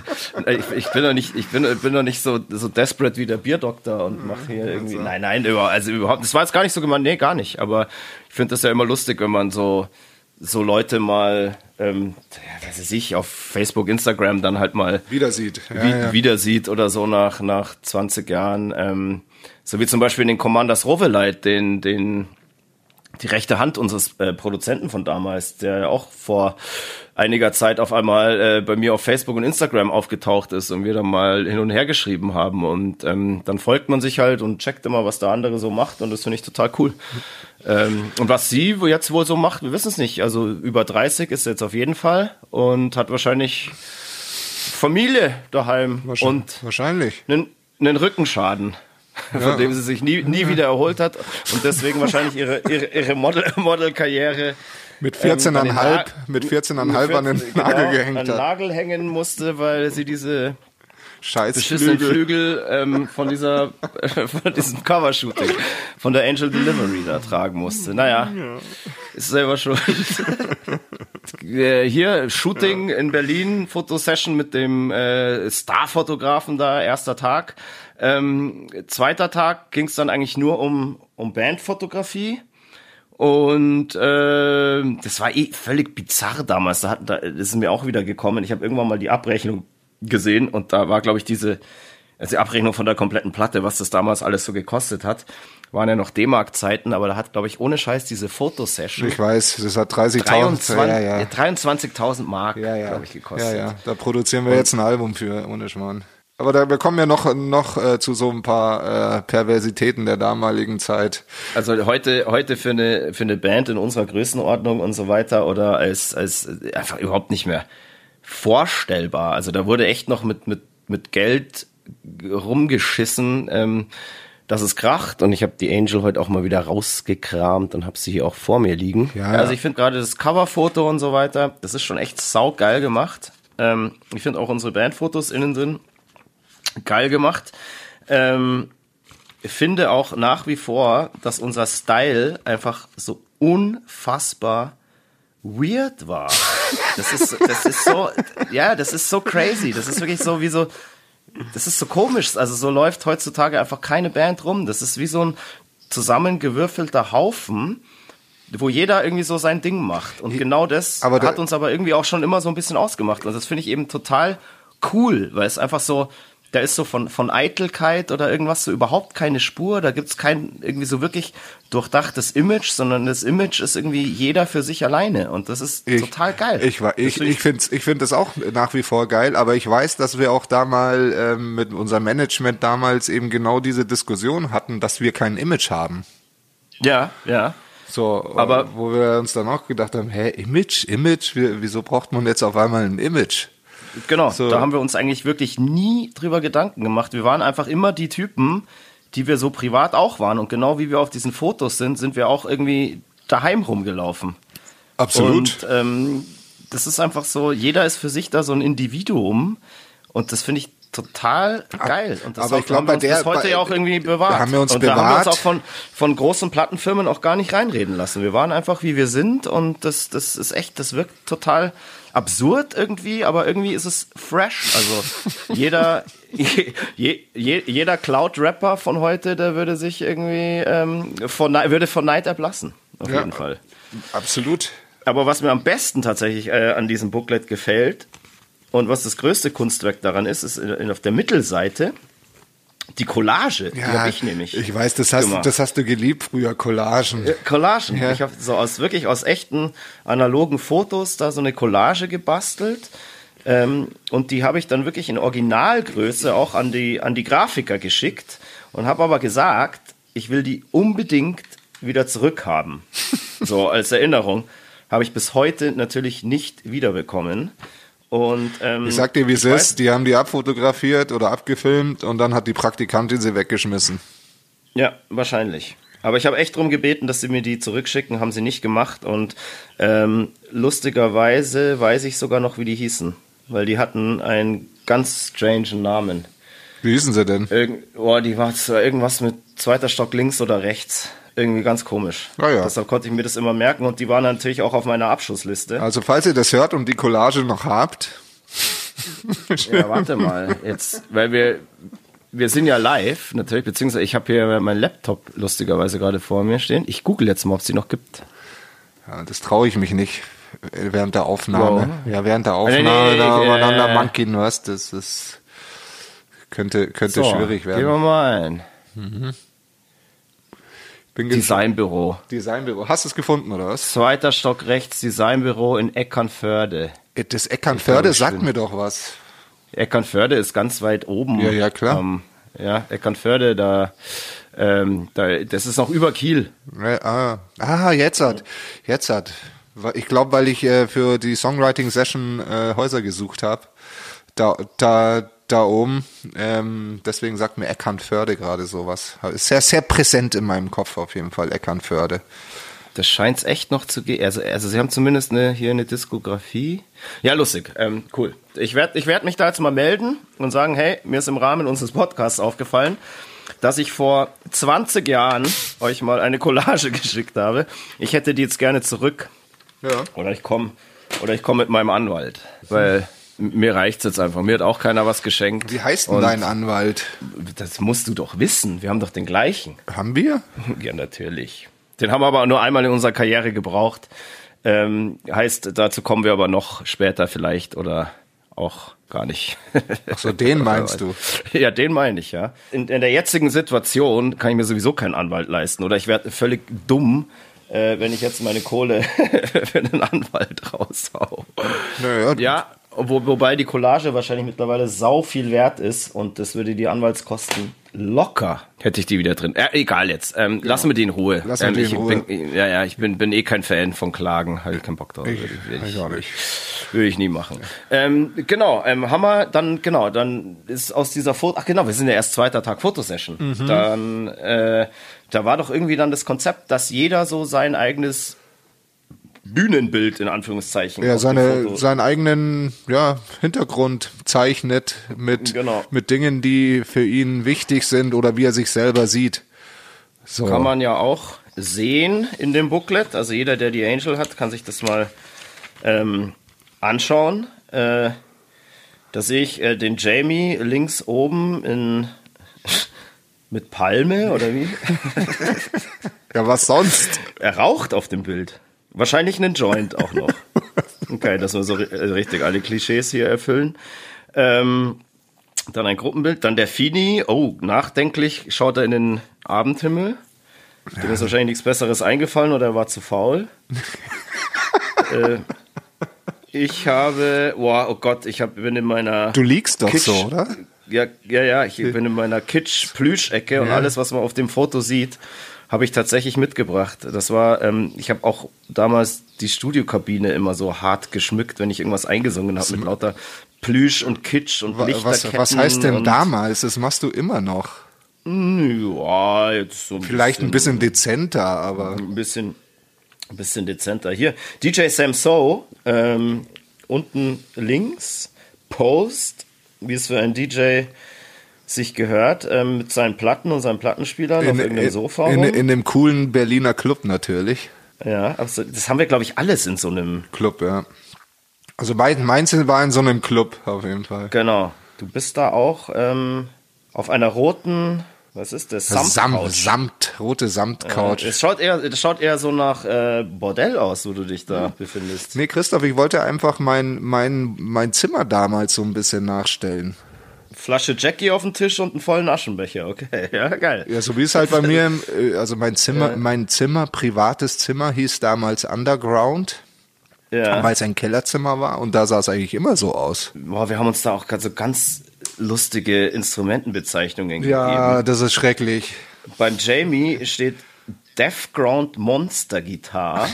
ich, ich bin doch nicht, ich bin, bin doch nicht so, so desperate wie der Bierdoktor und mache hier irgendwie, also. nein, nein, also überhaupt, das war jetzt gar nicht so gemeint, nee, gar nicht, aber ich finde das ja immer lustig, wenn man so, so Leute mal, ähm, was weiß ich, auf Facebook, Instagram dann halt mal wieder sieht, ja, wie, ja. wieder sieht oder so nach, nach 20 Jahren, ähm, so wie zum Beispiel den Commanders Rovelite, den, den, die rechte Hand unseres äh, Produzenten von damals, der ja auch vor einiger Zeit auf einmal äh, bei mir auf Facebook und Instagram aufgetaucht ist und wir dann mal hin und her geschrieben haben. Und ähm, dann folgt man sich halt und checkt immer, was der andere so macht und das finde ich total cool. Ähm, und was sie jetzt wohl so macht, wir wissen es nicht. Also über 30 ist jetzt auf jeden Fall und hat wahrscheinlich Familie daheim wahrscheinlich. und wahrscheinlich einen, einen Rückenschaden von ja. dem sie sich nie, nie wieder erholt hat und deswegen wahrscheinlich ihre, ihre, ihre Model, Modelkarriere mit 14,5 ähm, mit 14,5 an den genau, Nagel gehängt hat. An Nagel hängen musste, weil sie diese Scheiß beschissenen Flügel, ähm, von dieser von diesem Covershooting von der Angel Delivery da tragen musste. Naja, ist selber schuld. Äh, hier Shooting in Berlin, Fotosession mit dem äh, Starfotografen da, erster Tag. Ähm, zweiter Tag ging es dann eigentlich nur um, um Bandfotografie. Und äh, das war eh völlig bizarr damals. Da, hat, da ist mir auch wieder gekommen. Ich habe irgendwann mal die Abrechnung gesehen und da war, glaube ich, diese also die Abrechnung von der kompletten Platte, was das damals alles so gekostet hat. Waren ja noch D-Mark-Zeiten, aber da hat, glaube ich, ohne Scheiß diese Fotosession. Ich weiß, das hat 30.000 ja, ja. 23.000 Mark, ja, ja. glaube ich, gekostet. Ja, ja, da produzieren wir und, jetzt ein Album für, ohne Schmarrn. Aber da, wir kommen ja noch, noch äh, zu so ein paar äh, Perversitäten der damaligen Zeit. Also heute, heute für eine, für eine Band in unserer Größenordnung und so weiter oder als, als einfach überhaupt nicht mehr vorstellbar. Also da wurde echt noch mit, mit, mit Geld rumgeschissen, ähm, dass es kracht. Und ich habe die Angel heute auch mal wieder rausgekramt und habe sie hier auch vor mir liegen. Ja, also ich finde gerade das Coverfoto und so weiter, das ist schon echt saugeil gemacht. Ähm, ich finde auch unsere Bandfotos innen drin geil gemacht. Ähm, ich finde auch nach wie vor, dass unser Style einfach so unfassbar weird war. Das ist, das ist so, ja, das ist so crazy. Das ist wirklich so wie so, das ist so komisch. Also so läuft heutzutage einfach keine Band rum. Das ist wie so ein zusammengewürfelter Haufen, wo jeder irgendwie so sein Ding macht. Und genau das hat uns aber irgendwie auch schon immer so ein bisschen ausgemacht. Und das finde ich eben total cool, weil es einfach so, da ist so von, von Eitelkeit oder irgendwas so überhaupt keine Spur. Da gibt's kein irgendwie so wirklich durchdachtes Image, sondern das Image ist irgendwie jeder für sich alleine. Und das ist ich, total geil. Ich, ich, ich finde ich find das auch nach wie vor geil, aber ich weiß, dass wir auch da mal ähm, mit unserem Management damals eben genau diese Diskussion hatten, dass wir kein Image haben. Ja, ja. So, aber wo wir uns dann auch gedacht haben, hä, Image, Image, wieso braucht man jetzt auf einmal ein Image? Genau, so. da haben wir uns eigentlich wirklich nie drüber Gedanken gemacht. Wir waren einfach immer die Typen, die wir so privat auch waren. Und genau wie wir auf diesen Fotos sind, sind wir auch irgendwie daheim rumgelaufen. Absolut. Und ähm, das ist einfach so, jeder ist für sich da so ein Individuum. Und das finde ich total geil. Und das aber ich glaube, bei der, heute bei, ja auch irgendwie bewahrt. Haben wir uns und bewahrt. da haben wir uns auch von, von großen Plattenfirmen auch gar nicht reinreden lassen. Wir waren einfach, wie wir sind und das, das ist echt, das wirkt total absurd irgendwie, aber irgendwie ist es fresh. Also jeder, je, je, jeder Cloud-Rapper von heute, der würde sich irgendwie ähm, von, würde von Neid erblassen. Auf ja, jeden Fall. Absolut. Aber was mir am besten tatsächlich äh, an diesem Booklet gefällt und was das größte Kunstwerk daran ist, ist in, auf der Mittelseite die Collage, ja, die habe ich nämlich. Ich weiß, das hast, gemacht. das hast du geliebt früher, Collagen. Ja, Collagen. Ja. Ich habe so aus wirklich aus echten analogen Fotos da so eine Collage gebastelt. Ähm, und die habe ich dann wirklich in Originalgröße auch an die, an die Grafiker geschickt und habe aber gesagt, ich will die unbedingt wieder zurückhaben. so als Erinnerung. Habe ich bis heute natürlich nicht wiederbekommen. Und, ähm, ich sag dir, wie es ist, die haben die abfotografiert oder abgefilmt und dann hat die Praktikantin sie weggeschmissen. Ja, wahrscheinlich. Aber ich habe echt darum gebeten, dass sie mir die zurückschicken, haben sie nicht gemacht. Und ähm, lustigerweise weiß ich sogar noch, wie die hießen. Weil die hatten einen ganz strange Namen. Wie hießen sie denn? Irgend, oh, die war irgendwas mit zweiter Stock links oder rechts irgendwie ganz komisch. Ah, ja. Deshalb konnte ich mir das immer merken und die waren natürlich auch auf meiner Abschlussliste. Also falls ihr das hört und die Collage noch habt. ja, warte mal. Jetzt, weil wir, wir sind ja live, natürlich, beziehungsweise ich habe hier meinen Laptop lustigerweise gerade vor mir stehen. Ich google jetzt mal, ob es die noch gibt. Ja, das traue ich mich nicht während der Aufnahme. Wow. Ja, während der Aufnahme nee, nee, da übereinander äh, mankin, was, das ist, könnte, könnte so, schwierig werden. Gehen wir mal ein. Mhm. Designbüro. Designbüro. Hast du es gefunden, oder was? Zweiter Stock rechts, Designbüro in Eckernförde. Das Eckernförde sagt mir doch was. Eckernförde ist ganz weit oben. Ja, ja, klar. Ähm, ja, Eckernförde, da, ähm, da, das ist noch über Kiel. Ah, ah, jetzt hat, jetzt hat. Ich glaube, weil ich äh, für die Songwriting-Session äh, Häuser gesucht habe. Da, da, da oben. Ähm, deswegen sagt mir Eckernförde gerade sowas. Ist sehr, sehr präsent in meinem Kopf auf jeden Fall, Eckernförde. Das scheint es echt noch zu gehen. Also, also sie haben zumindest eine, hier eine Diskografie. Ja, lustig. Ähm, cool. Ich werde ich werd mich da jetzt mal melden und sagen, hey, mir ist im Rahmen unseres Podcasts aufgefallen, dass ich vor 20 Jahren euch mal eine Collage geschickt habe. Ich hätte die jetzt gerne zurück. Ja. Oder ich komme oder ich komme mit meinem Anwalt. Weil mir reicht's jetzt einfach. Mir hat auch keiner was geschenkt. Wie heißt denn dein Anwalt? Das musst du doch wissen. Wir haben doch den gleichen. Haben wir? Ja, natürlich. Den haben wir aber nur einmal in unserer Karriere gebraucht. Ähm, heißt, dazu kommen wir aber noch später vielleicht oder auch gar nicht. Ach so, den meinst du? Ja, den meine ich, ja. In, in, der jetzigen Situation kann ich mir sowieso keinen Anwalt leisten oder ich werde völlig dumm, äh, wenn ich jetzt meine Kohle für einen Anwalt raushau. Naja, ja, wo, wobei die Collage wahrscheinlich mittlerweile sau viel wert ist und das würde die Anwaltskosten locker hätte ich die wieder drin. Äh, egal jetzt. Ähm, genau. Lassen wir die in Ruhe. Lassen wir ähm, die in Ruhe. Bin, ja, ja, ich bin, bin eh kein Fan von Klagen. Habe ich keinen Bock drauf. Ich, würde ich, ich, auch nicht. Würde ich nie machen. Ähm, genau, ähm, haben wir dann, genau, dann ist aus dieser Foto, ach genau, wir sind ja erst zweiter Tag Fotosession. Mhm. Dann, äh, da war doch irgendwie dann das Konzept, dass jeder so sein eigenes Bühnenbild in Anführungszeichen. Ja, seine, seinen eigenen ja, Hintergrund zeichnet mit, genau. mit Dingen, die für ihn wichtig sind oder wie er sich selber sieht. So. Kann man ja auch sehen in dem Booklet. Also jeder, der die Angel hat, kann sich das mal ähm, anschauen. Äh, da sehe ich äh, den Jamie links oben in mit Palme oder wie? ja, was sonst? Er raucht auf dem Bild. Wahrscheinlich einen Joint auch noch. Okay, dass wir so äh, richtig alle Klischees hier erfüllen. Ähm, dann ein Gruppenbild, dann der Fini. Oh, nachdenklich schaut er in den Abendhimmel. Dem ist wahrscheinlich nichts Besseres eingefallen oder er war zu faul. äh, ich habe, wow, oh Gott, ich hab, bin in meiner. Du liegst doch Kitsch, so, oder? Ja, ja, ja, ich bin in meiner Kitsch-Plüschecke ja. und alles, was man auf dem Foto sieht, habe ich tatsächlich mitgebracht. Das war, ähm, ich habe auch damals die Studiokabine immer so hart geschmückt, wenn ich irgendwas eingesungen habe mit lauter Plüsch und Kitsch und Lichterketten. Was, was heißt denn damals? Das machst du immer noch. Ja, jetzt so ein Vielleicht bisschen, ein bisschen dezenter, aber. Ein bisschen, ein bisschen dezenter. Hier, DJ Sam So, ähm, unten links, Post, wie es für ein DJ sich gehört, ähm, mit seinen Platten und seinen Plattenspielern in, auf irgendeinem Sofa. In, in, in dem coolen Berliner Club natürlich. Ja, absolut. das haben wir, glaube ich, alles in so einem Club, ja. Also meins war in so einem Club auf jeden Fall. Genau. Du bist da auch ähm, auf einer roten, was ist das? Samt, Samt, Samt rote Samtcouch. Äh, es schaut eher, es schaut eher so nach äh, Bordell aus, wo du dich da ja. befindest. Nee, Christoph, ich wollte einfach mein, mein, mein Zimmer damals so ein bisschen nachstellen. Flasche Jackie auf dem Tisch und einen vollen Aschenbecher. Okay, ja, geil. Ja, so wie es halt bei mir, im, äh, also mein Zimmer, ja. mein Zimmer, privates Zimmer hieß damals Underground. Ja. Weil es ein Kellerzimmer war und da sah es eigentlich immer so aus. Boah, wir haben uns da auch so ganz lustige Instrumentenbezeichnungen ja, gegeben. Ja, das ist schrecklich. Beim Jamie steht Deathground Monster Guitar.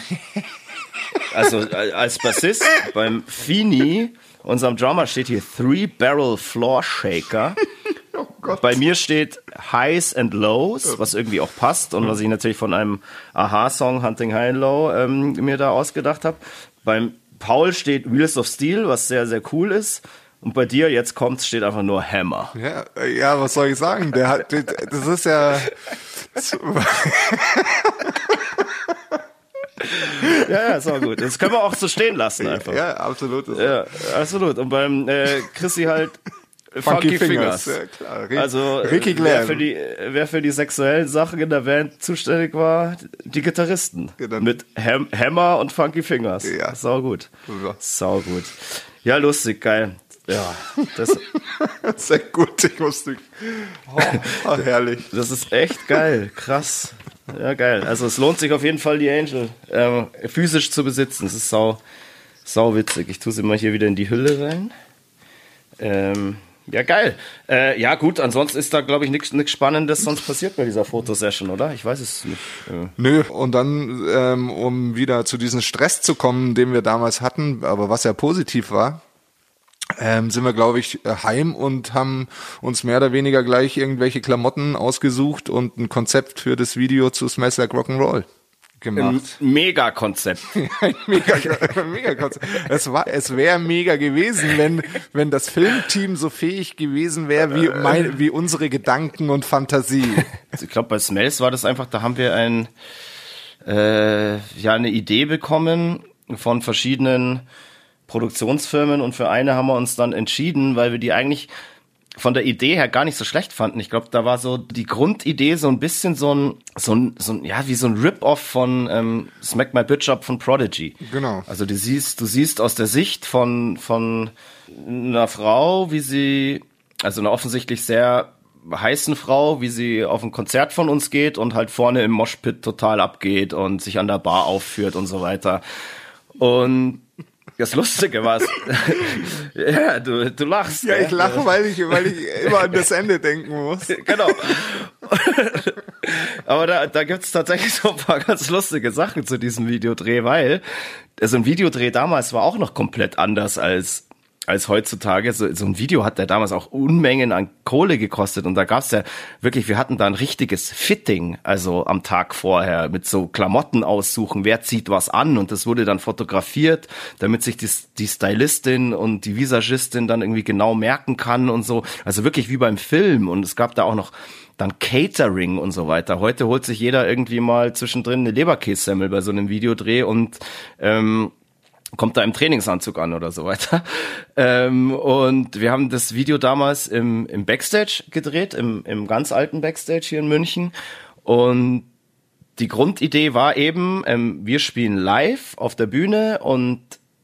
also äh, als Bassist. Beim Fini unserem Drummer steht hier Three Barrel Floor Shaker. oh Bei mir steht Highs and Lows, was irgendwie auch passt und was ich natürlich von einem Aha-Song Hunting High and Low ähm, mir da ausgedacht habe. Beim Paul steht Wheels of Steel, was sehr, sehr cool ist. Und bei dir, jetzt kommt's, steht einfach nur Hammer. Ja, ja was soll ich sagen? Der hat, das ist ja. ja, ja, ist auch gut. Das können wir auch so stehen lassen einfach. Ja, absolut. Ja, absolut. Und beim äh, Chrissy halt Funky, Funky Fingers. Fingers. Ja, klar. Also Ricky wer für, die, wer für die sexuellen Sachen in der Band zuständig war, die Gitarristen. Genau. Mit Ham Hammer und Funky Fingers. Ja. Sau gut. Ja. Sau gut. Ja, lustig, geil. Ja, das sehr gut. Ich musste. Oh, herrlich. Das ist echt geil, krass. Ja, geil. Also es lohnt sich auf jeden Fall, die Angel äh, physisch zu besitzen. Es ist sau, sau witzig. Ich tue sie mal hier wieder in die Hülle rein. Ähm, ja, geil. Äh, ja, gut, ansonsten ist da, glaube ich, nichts Spannendes sonst passiert bei dieser Fotosession, oder? Ich weiß es nicht. Äh. Nö, und dann, ähm, um wieder zu diesem Stress zu kommen, den wir damals hatten, aber was ja positiv war, ähm, sind wir, glaube ich, heim und haben uns mehr oder weniger gleich irgendwelche Klamotten ausgesucht und ein Konzept für das Video zu Smash Like Rock'n'Roll gemacht. Mega-Konzept. ein Mega, Mega es war, es wäre mega gewesen, wenn, wenn das Filmteam so fähig gewesen wäre wie, mein, wie unsere Gedanken und Fantasie. Ich glaube, bei Smells war das einfach, da haben wir ein, äh, ja, eine Idee bekommen von verschiedenen Produktionsfirmen und für eine haben wir uns dann entschieden, weil wir die eigentlich von der Idee her gar nicht so schlecht fanden. Ich glaube, da war so die Grundidee so ein bisschen so ein, so ein, so ein ja, wie so ein Rip-Off von ähm, Smack My Bitch Up von Prodigy. Genau. Also du siehst, du siehst aus der Sicht von, von einer Frau, wie sie, also einer offensichtlich sehr heißen Frau, wie sie auf ein Konzert von uns geht und halt vorne im Moshpit total abgeht und sich an der Bar aufführt und so weiter. Und das Lustige war ja, du, du lachst. Ja, ich lache, weil ich, weil ich immer an das Ende denken muss. Genau. Aber da, da gibt's tatsächlich so ein paar ganz lustige Sachen zu diesem Videodreh, weil also ein Videodreh damals war auch noch komplett anders als als heutzutage. So, so ein Video hat der damals auch Unmengen an Kohle gekostet und da gab's ja wirklich, wir hatten da ein richtiges Fitting, also am Tag vorher mit so Klamotten aussuchen, wer zieht was an und das wurde dann fotografiert, damit sich die, die Stylistin und die Visagistin dann irgendwie genau merken kann und so. Also wirklich wie beim Film und es gab da auch noch dann Catering und so weiter. Heute holt sich jeder irgendwie mal zwischendrin eine Leberkässemmel bei so einem Videodreh und ähm, kommt da im Trainingsanzug an oder so weiter. Ähm, und wir haben das Video damals im, im Backstage gedreht, im, im ganz alten Backstage hier in München. Und die Grundidee war eben, ähm, wir spielen live auf der Bühne und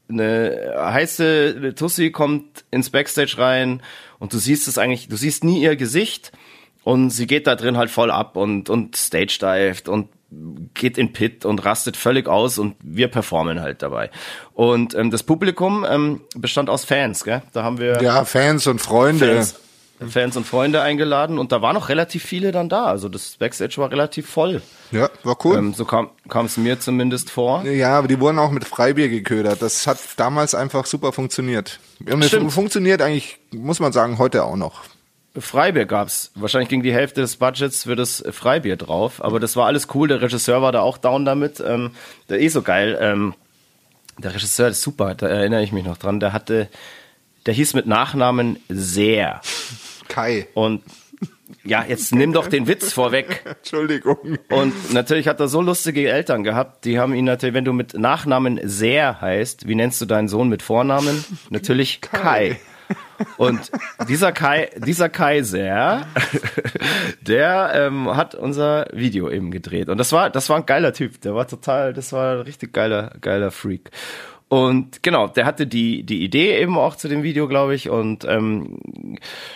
eine heiße Tussi kommt ins Backstage rein und du siehst es eigentlich, du siehst nie ihr Gesicht und sie geht da drin halt voll ab und, und stage dived und geht in Pit und rastet völlig aus und wir performen halt dabei. Und ähm, das Publikum ähm, bestand aus Fans, gell? Da haben wir ja Fans und Freunde. Fans, Fans und Freunde eingeladen und da waren noch relativ viele dann da. Also das Backstage war relativ voll. Ja, war cool. Ähm, so kam es mir zumindest vor. Ja, aber die wurden auch mit Freibier geködert. Das hat damals einfach super funktioniert. Und es funktioniert eigentlich, muss man sagen, heute auch noch. Freibier gab's. Wahrscheinlich ging die Hälfte des Budgets für das Freibier drauf, aber das war alles cool. Der Regisseur war da auch down damit. Ähm, der eh so geil. Ähm, der Regisseur ist super, da erinnere ich mich noch dran. Der hatte, der hieß mit Nachnamen Sehr. Kai. Und ja, jetzt nimm doch den Witz vorweg. Entschuldigung. Und natürlich hat er so lustige Eltern gehabt, die haben ihn natürlich, wenn du mit Nachnamen Sehr heißt, wie nennst du deinen Sohn mit Vornamen? Natürlich Kai. Kai. Und dieser Kai, dieser Kaiser, der ähm, hat unser Video eben gedreht. Und das war, das war ein geiler Typ. Der war total, das war ein richtig geiler, geiler Freak. Und genau, der hatte die, die Idee eben auch zu dem Video, glaube ich. Und ähm,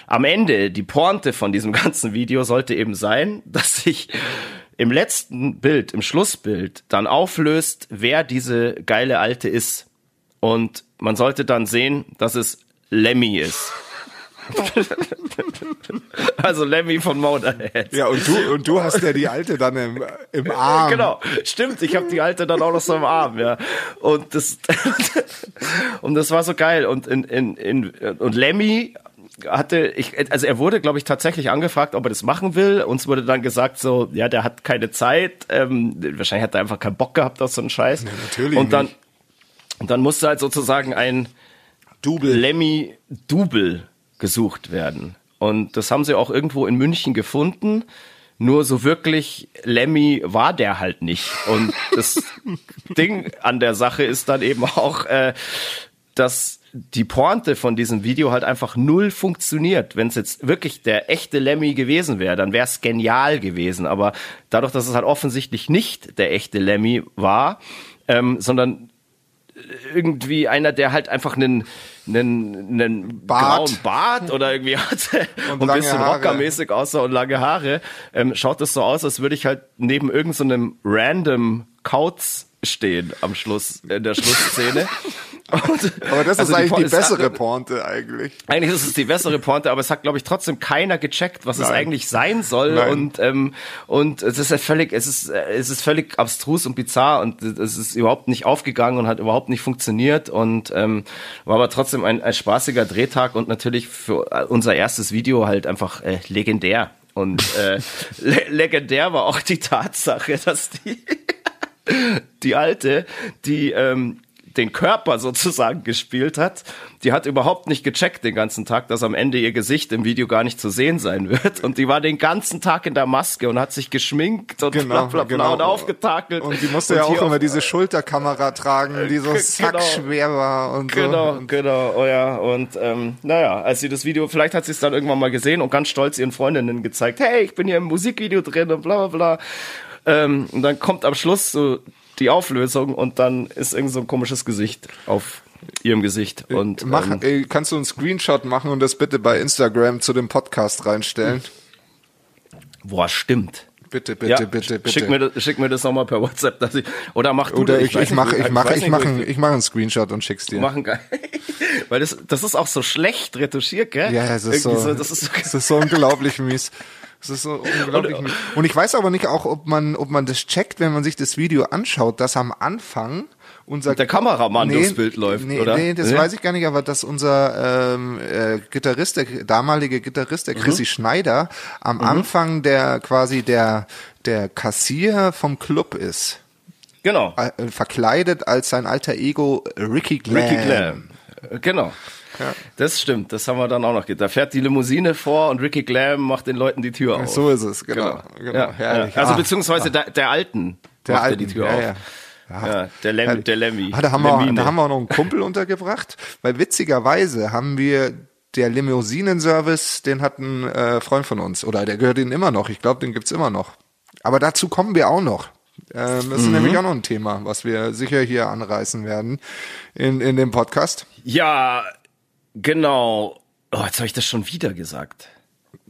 am Ende, die Pointe von diesem ganzen Video sollte eben sein, dass sich im letzten Bild, im Schlussbild, dann auflöst, wer diese geile Alte ist. Und man sollte dann sehen, dass es Lemmy ist. also Lemmy von Motorhead. Ja, und du, und du hast ja die Alte dann im, im Arm. Genau, stimmt. Ich habe die Alte dann auch noch so im Arm, ja. Und das, und das war so geil. Und in, in, in, und Lemmy hatte ich, also er wurde, glaube ich, tatsächlich angefragt, ob er das machen will. Uns wurde dann gesagt, so, ja, der hat keine Zeit. Ähm, wahrscheinlich hat er einfach keinen Bock gehabt auf so einen Scheiß. Ja, natürlich. Und dann, nicht. und dann musste halt sozusagen ein Double. Lemmy Double gesucht werden. Und das haben sie auch irgendwo in München gefunden. Nur so wirklich Lemmy war der halt nicht. Und das Ding an der Sache ist dann eben auch, äh, dass die Pointe von diesem Video halt einfach null funktioniert. Wenn es jetzt wirklich der echte Lemmy gewesen wäre, dann wäre es genial gewesen. Aber dadurch, dass es halt offensichtlich nicht der echte Lemmy war, ähm, sondern irgendwie einer, der halt einfach einen, einen, einen Bart. grauen Bart oder irgendwie hatte und, und ein bisschen rockermäßig aussah und lange Haare, ähm, schaut das so aus, als würde ich halt neben irgendeinem so random Kauz stehen am Schluss, in der Schlussszene. Und, aber das also ist eigentlich die, die bessere Pointe eigentlich. Eigentlich ist es die bessere Pointe, aber es hat, glaube ich, trotzdem keiner gecheckt, was Nein. es eigentlich sein soll. Nein. Und ähm, und es ist ja völlig, es ist es ist völlig abstrus und bizarr und es ist überhaupt nicht aufgegangen und hat überhaupt nicht funktioniert und ähm, war aber trotzdem ein, ein spaßiger Drehtag und natürlich für unser erstes Video halt einfach äh, legendär. Und äh, le legendär war auch die Tatsache, dass die die alte, die ähm, den Körper sozusagen gespielt hat, die hat überhaupt nicht gecheckt den ganzen Tag, dass am Ende ihr Gesicht im Video gar nicht zu sehen sein wird. Und die war den ganzen Tag in der Maske und hat sich geschminkt und Genau, bla bla bla genau. und aufgetakelt. Und die musste ja auch immer auf- diese Schulterkamera tragen, die so Ge- sackschwer war und Genau, so. genau, oh ja. Und ähm, naja, als sie das Video, vielleicht hat sie es dann irgendwann mal gesehen und ganz stolz ihren Freundinnen gezeigt, hey, ich bin hier im Musikvideo drin und bla bla bla. Ähm, und dann kommt am Schluss so die Auflösung und dann ist irgend so ein komisches Gesicht auf ihrem Gesicht. Und Mach, ähm, ey, kannst du einen Screenshot machen und das bitte bei Instagram zu dem Podcast reinstellen? boah, stimmt. Bitte, bitte, ja, bitte, bitte. Schick mir das, schick mir das nochmal per WhatsApp, dass ich, oder mach du Oder das, ich, ich mache, ich mache, ich mache, ich mache einen Screenshot und schick's dir. machen kann. Weil das, das ist auch so schlecht retuschiert, gell? Ja, es ist so, Irgendwie das ist so, es ist so unglaublich mies. Es ist so unglaublich mies. Und ich weiß aber nicht auch, ob man, ob man das checkt, wenn man sich das Video anschaut, dass am Anfang unser der Kameramann durchs Bild läuft, nee, oder? Nee, das Nee? weiß ich gar nicht, aber dass unser ähm, äh, Gitarrist, der damalige Gitarrist, der Chrissy Mhm. Schneider, am Anfang der quasi der der Kassier vom Club ist, Genau. äh, verkleidet als sein alter Ego Ricky Glam. Ricky Glam. Äh, Genau. Das stimmt, das haben wir dann auch noch. Da fährt die Limousine vor und Ricky Glam macht den Leuten die Tür auf. So ist es, genau. genau. Ja, herrlich. ja. Also Ah, beziehungsweise der, der Alten der macht alten, die Tür ja, auf. ja. Ja, der, Lem, der Lemmy. Ah, da, haben wir, da haben wir auch noch einen Kumpel untergebracht, weil witzigerweise haben wir der Limousinenservice, den hat ein äh, Freund von uns, oder der gehört ihnen immer noch, ich glaube, den gibt's immer noch. Aber dazu kommen wir auch noch. Ähm, das ist Mhm. nämlich auch noch ein Thema, was wir sicher hier anreißen werden in, in dem Podcast. Ja, genau. Oh, jetzt habe ich das schon wieder gesagt.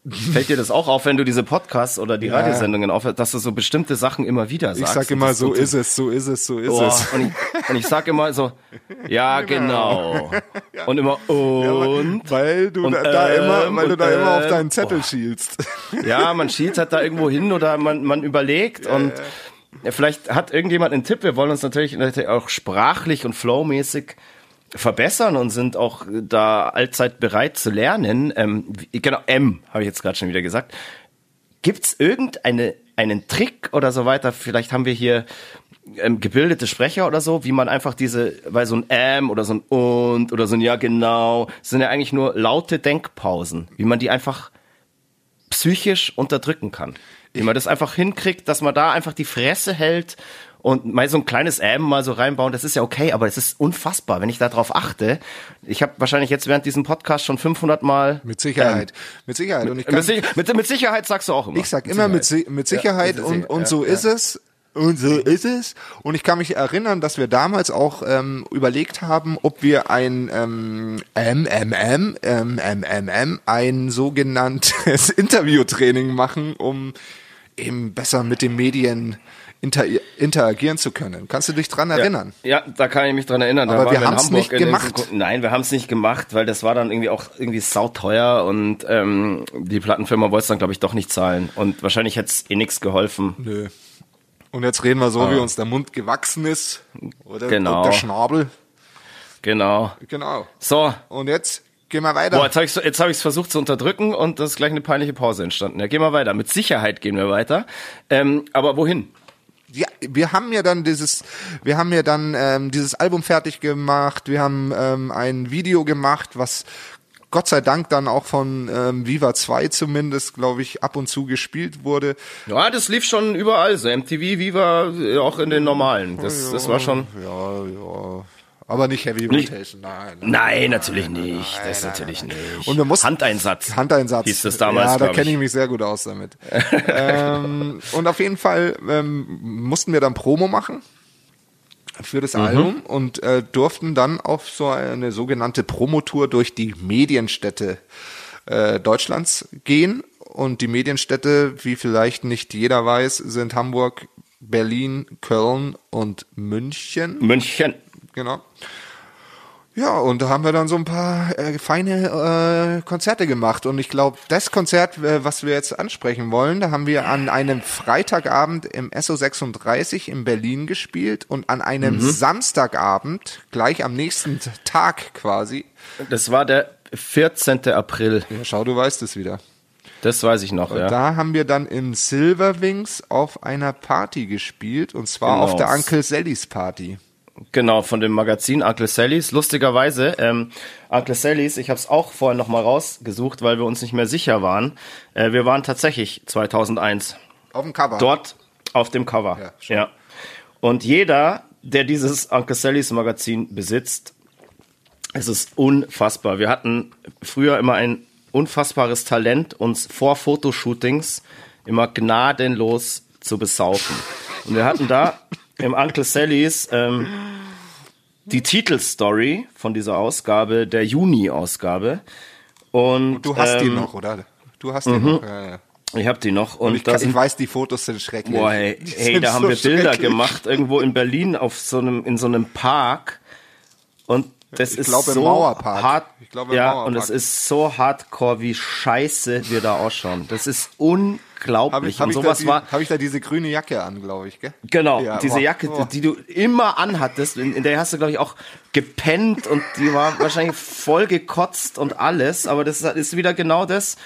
Fällt dir das auch auf, wenn du diese Podcasts oder die Radiosendungen aufhörst, dass du so bestimmte Sachen immer wieder sagst? Ich sag immer, so ist es, so ist es, so ist Oh, es. und, ich, und ich sag immer so, ja, genau. Und immer, und? Weil du Und, da, da ähm, immer, weil du da immer auf ähm, deinen Zettel oh. schielst. Ja, man schielt halt da irgendwo hin oder man, man überlegt und ja, vielleicht hat irgendjemand einen Tipp. Wir wollen uns natürlich auch sprachlich und flowmäßig verbessern und sind auch da allzeit bereit zu lernen. Ähm, genau, M habe ich jetzt gerade schon wieder gesagt. Gibt's irgendeine einen Trick oder so weiter? Vielleicht haben wir hier ähm, gebildete Sprecher oder so, wie man einfach diese, weil so ein ähm oder so ein und oder so ein ja genau, sind ja eigentlich nur laute Denkpausen, wie man die einfach psychisch unterdrücken kann. Wie man das einfach hinkriegt, dass man da einfach die Fresse hält und mal so ein kleines Ähm mal so reinbauen, das ist ja okay, aber es ist unfassbar, wenn ich darauf achte. Ich habe wahrscheinlich jetzt während diesem Podcast schon 500 Mal Mit Sicherheit. mit Sicherheit. Und ich kann, mit, mit, mit Sicherheit sagst du auch immer. Ich sag immer mit, Si- mit Sicherheit mit und, Sicherheit, und ja, so ja. ist es. Und so ist es. Und ich kann mich erinnern, dass wir damals auch ähm, überlegt haben, ob wir ein ähm, MMM, ähm, MMM, ein sogenanntes Interviewtraining machen, um eben besser mit den Medien inter interagieren zu können. Kannst du dich dran erinnern? Ja, da kann ich mich dran erinnern. Da Aber waren wir haben's Hamburg nicht gemacht. Nein, wir haben es nicht gemacht, weil das war dann irgendwie auch irgendwie sauteuer und ähm, die Plattenfirma wollte es dann, glaube ich, doch nicht zahlen. Und wahrscheinlich hätte es eh nichts geholfen. Nö. Und jetzt reden wir so, wie uns der Mund gewachsen ist. Oder Ah. Genau. der Schnabel. Genau. Genau. So, Und jetzt gehen wir weiter. Boah, jetzt habe ich jetzt hab versucht zu unterdrücken und das ist gleich eine peinliche Pause entstanden. Ja, gehen wir weiter. Mit Sicherheit gehen wir weiter. Ähm, aber wohin? Ja, wir haben ja dann dieses, wir haben ja dann ähm, dieses Album fertig gemacht, wir haben ähm, ein Video gemacht, was Gott sei Dank dann auch von ähm, Viva 2 zumindest, glaube ich, ab und zu gespielt wurde. Ja, das lief schon überall. So MTV, Viva, äh, auch in den normalen. Das, das war schon. Ja, ja. Aber nicht Heavy Nicht- Rotation, nein. Nein, natürlich nicht. Das natürlich nicht. Und wir mussten- Handeinsatz. Handeinsatz. Hieß das damals, Ja, da kenne ich. ich mich sehr gut aus damit. ähm, und auf jeden Fall ähm, mussten wir dann Promo machen für Mhm. das Album und äh, durften dann auf so eine sogenannte Promotour durch die Medienstädte äh, Deutschlands gehen. Und die Medienstädte, wie vielleicht nicht jeder weiß, sind Hamburg, Berlin, Köln und München. München. Genau. Ja, und da haben wir dann so ein paar äh, feine äh, Konzerte gemacht. Und ich glaube, das Konzert, äh, was wir jetzt ansprechen wollen, da haben wir an einem Freitagabend im SO36 in Berlin gespielt und an einem Samstagabend, gleich am nächsten Tag quasi. Das war der 14. April. Ja, schau, du weißt es wieder. Das weiß ich noch, ja. Da haben wir dann im Silverwings auf einer Party gespielt und zwar Genau. auf der Uncle Sallys Party. Genau, von dem Magazin Uncle Sallys. Lustigerweise, ähm, Uncle Sallys, ich habe es auch vorhin nochmal rausgesucht, weil wir uns nicht mehr sicher waren. Äh, wir waren tatsächlich 2001. Auf dem Cover. Dort auf dem Cover. Ja. Schon. ja. Und jeder, der dieses Uncle Sallys Magazin besitzt, es ist unfassbar. Wir hatten früher immer ein unfassbares Talent, uns vor Fotoshootings immer gnadenlos zu besaufen. Und wir hatten da im Uncle Sallys ähm, die Titelstory von dieser Ausgabe, der Juni-Ausgabe. Und, du hast ähm, die noch, oder? Du hast die mhm. noch. Ja, ja. Ich hab die noch. Und, und ich, das, ich, weiß, die Fotos sind schrecklich. Boah, hey, hey da haben wir Bilder gemacht, irgendwo in Berlin auf so einem, in so einem Park. Und das ich ist glaube, so Mauerpark. hart. Ich glaube, ja, Mauerpark. und es ist so hardcore, wie scheiße wir da ausschauen. Das ist unglaublich. Hab ich, hab und sowas die, war. Habe ich da diese grüne Jacke an, glaube ich, gell? Genau, ja, diese oh, Jacke, oh. die du immer anhattest. In, in der hast du, glaube ich, auch gepennt und die war wahrscheinlich voll gekotzt und alles. Aber das ist wieder genau das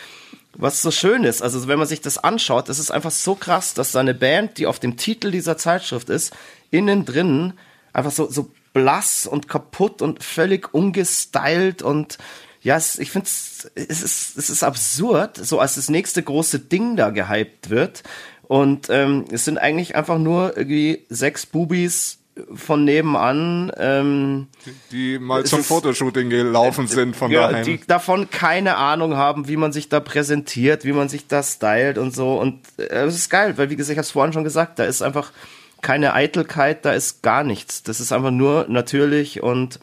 was so schön ist. Also wenn man sich das anschaut, das ist einfach so krass, dass da eine Band, die auf dem Titel dieser Zeitschrift ist, innen drin einfach so, so blass und kaputt und völlig ungestylt und ja, es, ich finde es ist, es ist absurd, so als das nächste große Ding da gehypt wird. Und ähm, es sind eigentlich einfach nur irgendwie sechs Bubis von nebenan, ähm, die, mal zum Fotoshooting gelaufen sind von ja, daheim. Die davon keine Ahnung haben, wie man sich da präsentiert, wie man sich da stylt und so. Und äh, es ist geil, weil wie gesagt, ich habe es vorhin schon gesagt, da ist einfach keine Eitelkeit, da ist gar nichts. Das ist einfach nur natürlich und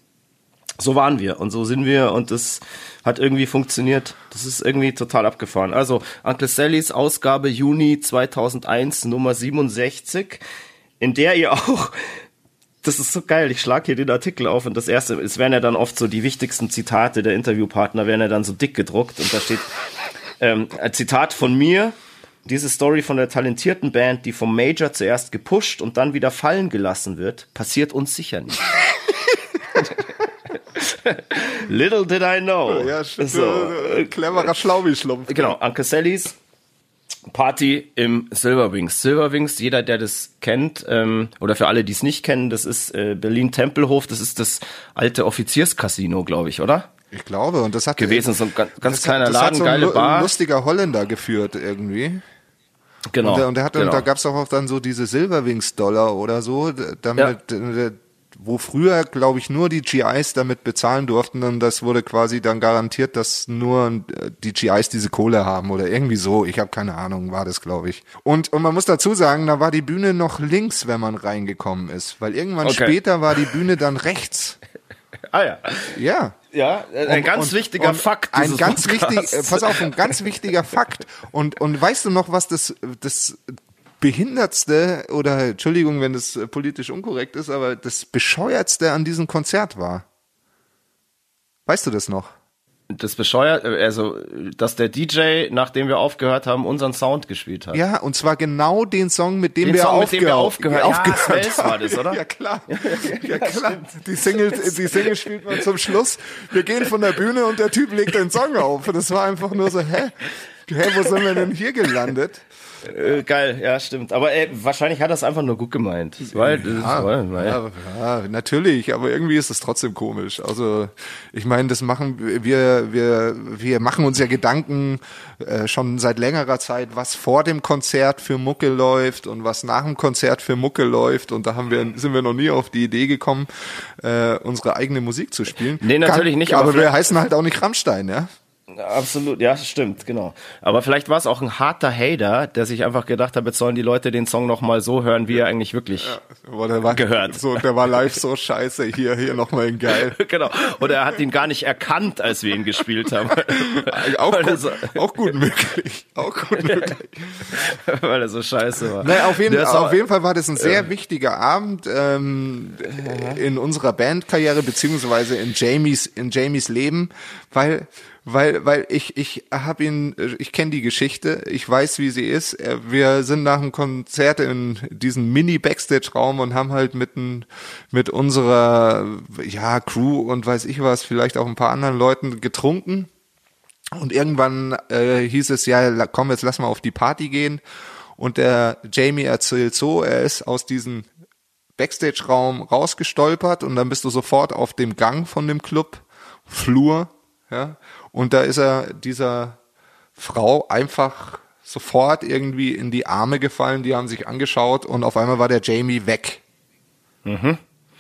so waren wir und so sind wir und das hat irgendwie funktioniert. Das ist irgendwie total abgefahren. Also Uncle Sallys Ausgabe Juni 2001 Nummer 67, in der ihr auch das ist so geil. Ich schlage hier den Artikel auf und das erste, es werden ja dann oft so die wichtigsten Zitate der Interviewpartner werden ja dann so dick gedruckt und da steht ähm, ein Zitat von mir, diese Story von der talentierten Band, die vom Major zuerst gepusht und dann wieder fallen gelassen wird, passiert uns sicher nicht. Little did I know. Ja, so, äh, cleverer Schlaubi-Schlumpf. Genau, Uncle Sallys Party im Silverwings. Silverwings, jeder, der das kennt, ähm, oder für alle, die es nicht kennen, das ist äh, Berlin-Tempelhof, das ist das alte Offizierscasino, glaube ich, oder? Ich glaube, und das hat gewesen, so ein ganz, ganz kleiner hat, Laden, hat so geile Bar. Ein lustiger Holländer geführt irgendwie. Genau. Und der, und der hatte, genau. und da gab's auch dann so diese Silverwings-Dollar oder so, damit, ja. Wo früher, glaube ich, nur die GIs damit bezahlen durften und das wurde quasi dann garantiert, dass nur die GIs diese Kohle haben oder irgendwie so. Ich habe keine Ahnung, war das, glaube ich. Und, und man muss dazu sagen, da war die Bühne noch links, wenn man reingekommen ist, weil irgendwann okay. später war die Bühne dann rechts. ah ja. Ja. Ja, ein und, ganz und, wichtiger und Fakt. Ein ganz wichtig, äh, pass auf, ein ganz wichtiger Fakt. Und, und weißt du noch, was das, das behindertste oder Entschuldigung, wenn das äh, politisch unkorrekt ist, aber das bescheuertste an diesem Konzert war? Weißt du das noch? das bescheuert, also dass der DJ, nachdem wir aufgehört haben, unseren Sound gespielt hat. Ja, und zwar genau den Song, mit dem, den wir, Song, aufgehört, mit dem wir aufgehört, ja, aufgehört haben. war das, oder? Ja klar, ja, klar. Die Single, die Single spielt man zum Schluss. Wir gehen von der Bühne und der Typ legt den Song auf. Und das war einfach nur so, hä? Hä, wo sind wir denn hier gelandet? Äh, geil, ja, stimmt. Aber ey, wahrscheinlich hat er es einfach nur gut gemeint. Weil, ja, weil, ja, ja, natürlich, aber irgendwie ist es trotzdem komisch. Also ich meine, das machen wir, wir, wir machen uns ja Gedanken äh, schon seit längerer Zeit, was vor dem Konzert für Mucke läuft und was nach dem Konzert für Mucke läuft. Und da haben wir, sind wir noch nie auf die Idee gekommen, äh, unsere eigene Musik zu spielen. Nee, natürlich Kann, nicht. Aber, aber wir heißen halt auch nicht Rammstein, ja. Absolut, ja, stimmt, genau. Aber vielleicht war es auch ein harter Hater, der sich einfach gedacht hat, jetzt sollen die Leute den Song nochmal so hören, wie er eigentlich wirklich ja, der war, gehört. So, der war live so scheiße, hier, hier nochmal in geil. genau. Oder er hat ihn gar nicht erkannt, als wir ihn gespielt haben. auch, gut, so, auch gut möglich. Auch gut möglich. Weil er so scheiße war. Naja, auf jeden, auf jeden Fall war das ein sehr äh, wichtiger Abend ähm, in unserer Bandkarriere, beziehungsweise in Jamies, in Jamies Leben, weil weil weil ich ich habe ihn ich kenne die Geschichte ich weiß wie sie ist. Wir sind nach dem Konzert in diesen Mini Backstage Raum und haben halt mit mit unserer ja Crew und weiß ich was vielleicht auch ein paar anderen Leuten getrunken. Und irgendwann äh, hieß es ja komm jetzt lass mal auf die Party gehen. Und der Jamie erzählt so er ist aus diesen Backstage-Raum rausgestolpert und dann bist du sofort auf dem Gang von dem Club, Flur, ja, und da ist er dieser Frau einfach sofort irgendwie in die Arme gefallen, die haben sich angeschaut und auf einmal war der Jamie weg. Mhm.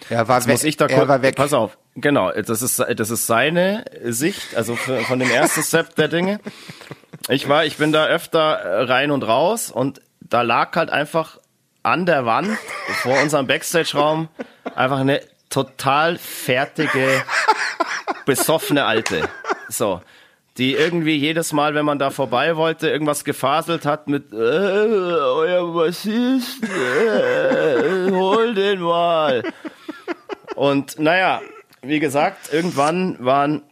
Er war Jetzt weg. muss ich da er war weg. pass auf, genau, das ist, das ist seine Sicht, also von dem ersten Step der Dinge. Ich war, ich bin da öfter äh, rein und raus und da lag halt einfach an der Wand vor unserem Backstage-Raum einfach eine total fertige, besoffene Alte. So. Die irgendwie jedes Mal, wenn man da vorbei wollte, irgendwas gefaselt hat mit, äh, euer Bassist, äh, hol den mal. Und naja, wie gesagt, irgendwann waren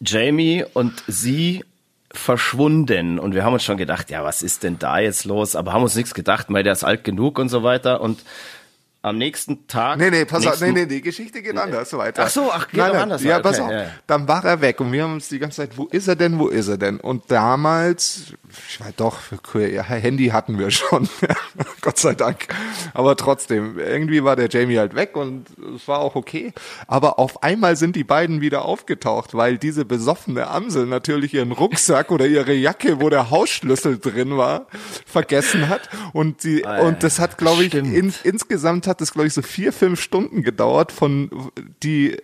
Jamie und sie verschwunden und wir haben uns schon gedacht, ja, was ist denn da jetzt los? Aber haben uns nichts gedacht, weil der ist alt genug und so weiter und am nächsten Tag. Nee, nee, pass auf, nee, nee, die Geschichte geht anders weiter. Ach so, ach, geht nein, anders Ja, weiter. pass Okay, auf. ja, ja. Dann war er weg und wir haben uns die ganze Zeit, wo ist er denn, wo ist er denn? Und damals, ich weiß doch, ja, Handy hatten wir schon, Gott sei Dank. Aber trotzdem, irgendwie war der Jamie halt weg und es war auch okay. Aber auf einmal sind die beiden wieder aufgetaucht, weil diese besoffene Amsel natürlich ihren Rucksack oder ihre Jacke, wo der Hausschlüssel drin war, vergessen hat. Und die, und das hat, glaube ich, in, insgesamt hat es, glaube ich, so vier, fünf Stunden gedauert von die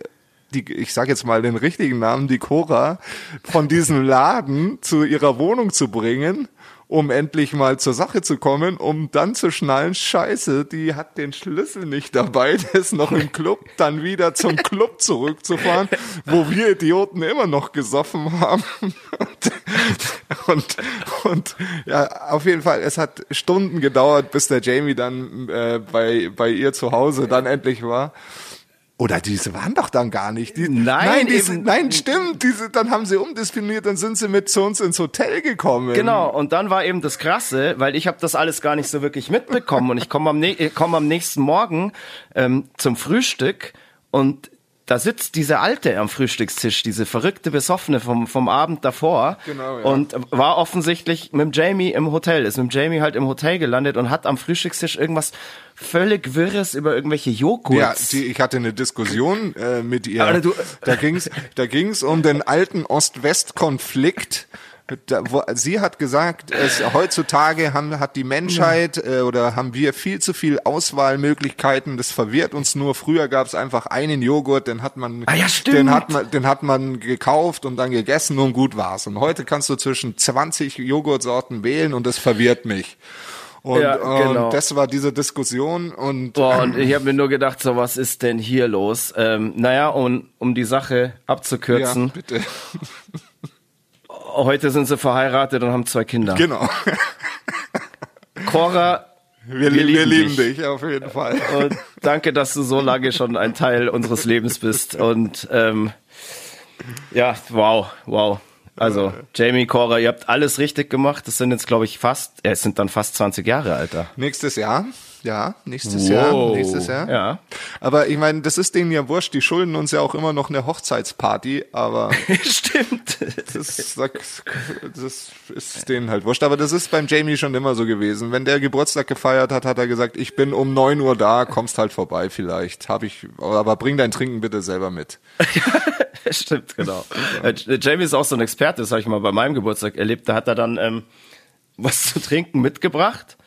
die, ich sage jetzt mal den richtigen Namen, die Cora, von diesem Laden zu ihrer Wohnung zu bringen, um endlich mal zur Sache zu kommen, um dann zu schnallen, scheiße, die hat den Schlüssel nicht dabei, der ist noch im Club, dann wieder zum Club zurückzufahren, wo wir Idioten immer noch gesoffen haben. Und, und, und ja, auf jeden Fall, es hat Stunden gedauert, bis der Jamie dann äh, bei, bei ihr zu Hause dann endlich war. Oder diese waren doch dann gar nicht. Die, Nein, nein, diese, eben- nein, stimmt. Diese, dann haben sie umdisponiert, dann sind sie mit zu uns ins Hotel gekommen. Genau, und dann war eben das Krasse, weil ich habe das alles gar nicht so wirklich mitbekommen und ich komme am, äh, komm am nächsten Morgen ähm, zum Frühstück und da sitzt diese Alte am Frühstückstisch, diese verrückte Besoffene vom, vom Abend davor Genau, ja. und war offensichtlich mit Jamie im Hotel, ist mit Jamie halt im Hotel gelandet und hat am Frühstückstisch irgendwas völlig Wirres über irgendwelche Joghurts. Ja, die, ich hatte eine Diskussion äh, mit ihr. Du- da ging's, da ging's um den alten Ost-West-Konflikt. Da, wo, sie hat gesagt, es, heutzutage haben, hat die Menschheit äh, oder haben wir viel zu viel Auswahlmöglichkeiten. Das verwirrt uns nur. Früher gab es einfach einen Joghurt, den hat man, Ah ja, den hat man, den hat man gekauft und dann gegessen und gut war's. Und heute kannst du zwischen 20 Joghurtsorten wählen und das verwirrt mich. Und, Ja, genau. und das war diese Diskussion und Boah, und ich habe mir nur gedacht, so was ist denn hier los? Ähm, naja, um, um die Sache abzukürzen, ja, bitte. Heute sind sie verheiratet und haben zwei Kinder. Genau. Cora, Wir, Wir wir, lieben lieben, dich. dich. auf jeden Fall. und danke, dass du so lange schon ein Teil unseres Lebens bist. Und ähm, ja, wow, wow. Also Jamie, Cora, ihr habt alles richtig gemacht. Das sind jetzt, glaube ich, fast, äh, es sind dann fast 20 Jahre, Alter. Nächstes Jahr. Ja, nächstes Wow. Jahr. Nächstes Jahr. Ja. Aber ich meine, das ist denen ja wurscht. Die schulden uns ja auch immer noch eine Hochzeitsparty. Aber Stimmt. das, das ist denen halt wurscht. Aber das ist beim Jamie schon immer so gewesen. Wenn der Geburtstag gefeiert hat, hat er gesagt, ich bin um neun Uhr da, kommst halt vorbei vielleicht. Hab ich, aber bring dein Trinken bitte selber mit. Stimmt, genau. Äh, Jamie ist auch so ein Experte, das habe ich mal bei meinem Geburtstag erlebt. Da hat er dann ähm, was zu trinken mitgebracht,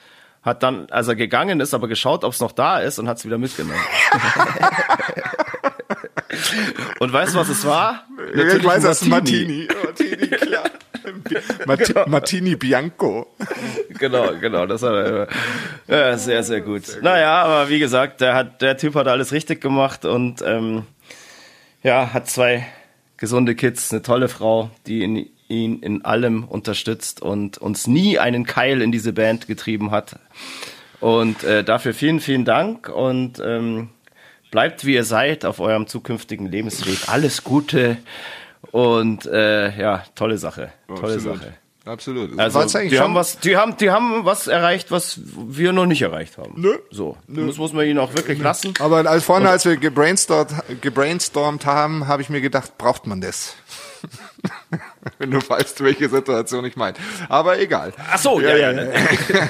hat dann, als er gegangen ist, aber geschaut, ob es noch da ist und hat es wieder mitgenommen. und weißt du, was es war? ich weiß, das ist Martini. Martini, klar. Marti Martini Bianco. Genau, genau, das hat er. Ja, sehr, sehr gut. Naja, aber wie gesagt, der hat, der Typ hat alles richtig gemacht und ähm, ja, hat zwei gesunde Kids, eine tolle Frau, die ihn, ihn in allem unterstützt und uns nie einen Keil in diese Band getrieben hat. Und äh, dafür vielen, vielen Dank und ähm, bleibt wie ihr seid auf eurem zukünftigen Lebensweg. Alles Gute und äh, ja, tolle Sache, tolle Absolut. Sache. Absolut. Also eigentlich die haben was, die haben, die haben was erreicht, was wir noch nicht erreicht haben. Nö. So, das muss man ihnen auch wirklich lassen. Aber als vorne, als wir gebrainstormt, gebrainstormt haben, habe ich mir gedacht, braucht man das? Wenn du weißt, welche Situation ich meine. Aber egal. Ach so, ja, ja. ja.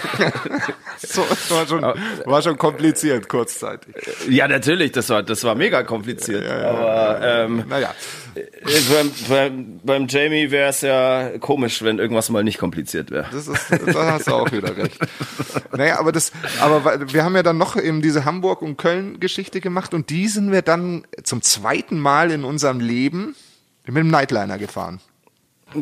so, das war schon, war schon kompliziert kurzzeitig. Ja, natürlich, das war, das war mega kompliziert. Ja, ja, aber ähm, naja. Beim, beim, beim Jamie wäre es ja komisch, wenn irgendwas mal nicht kompliziert wäre. Das ist, da hast du auch wieder recht. naja, aber das, aber wir haben ja dann noch eben diese Hamburg- und Köln-Geschichte gemacht und die sind wir dann zum zweiten Mal in unserem Leben mit dem Nightliner gefahren.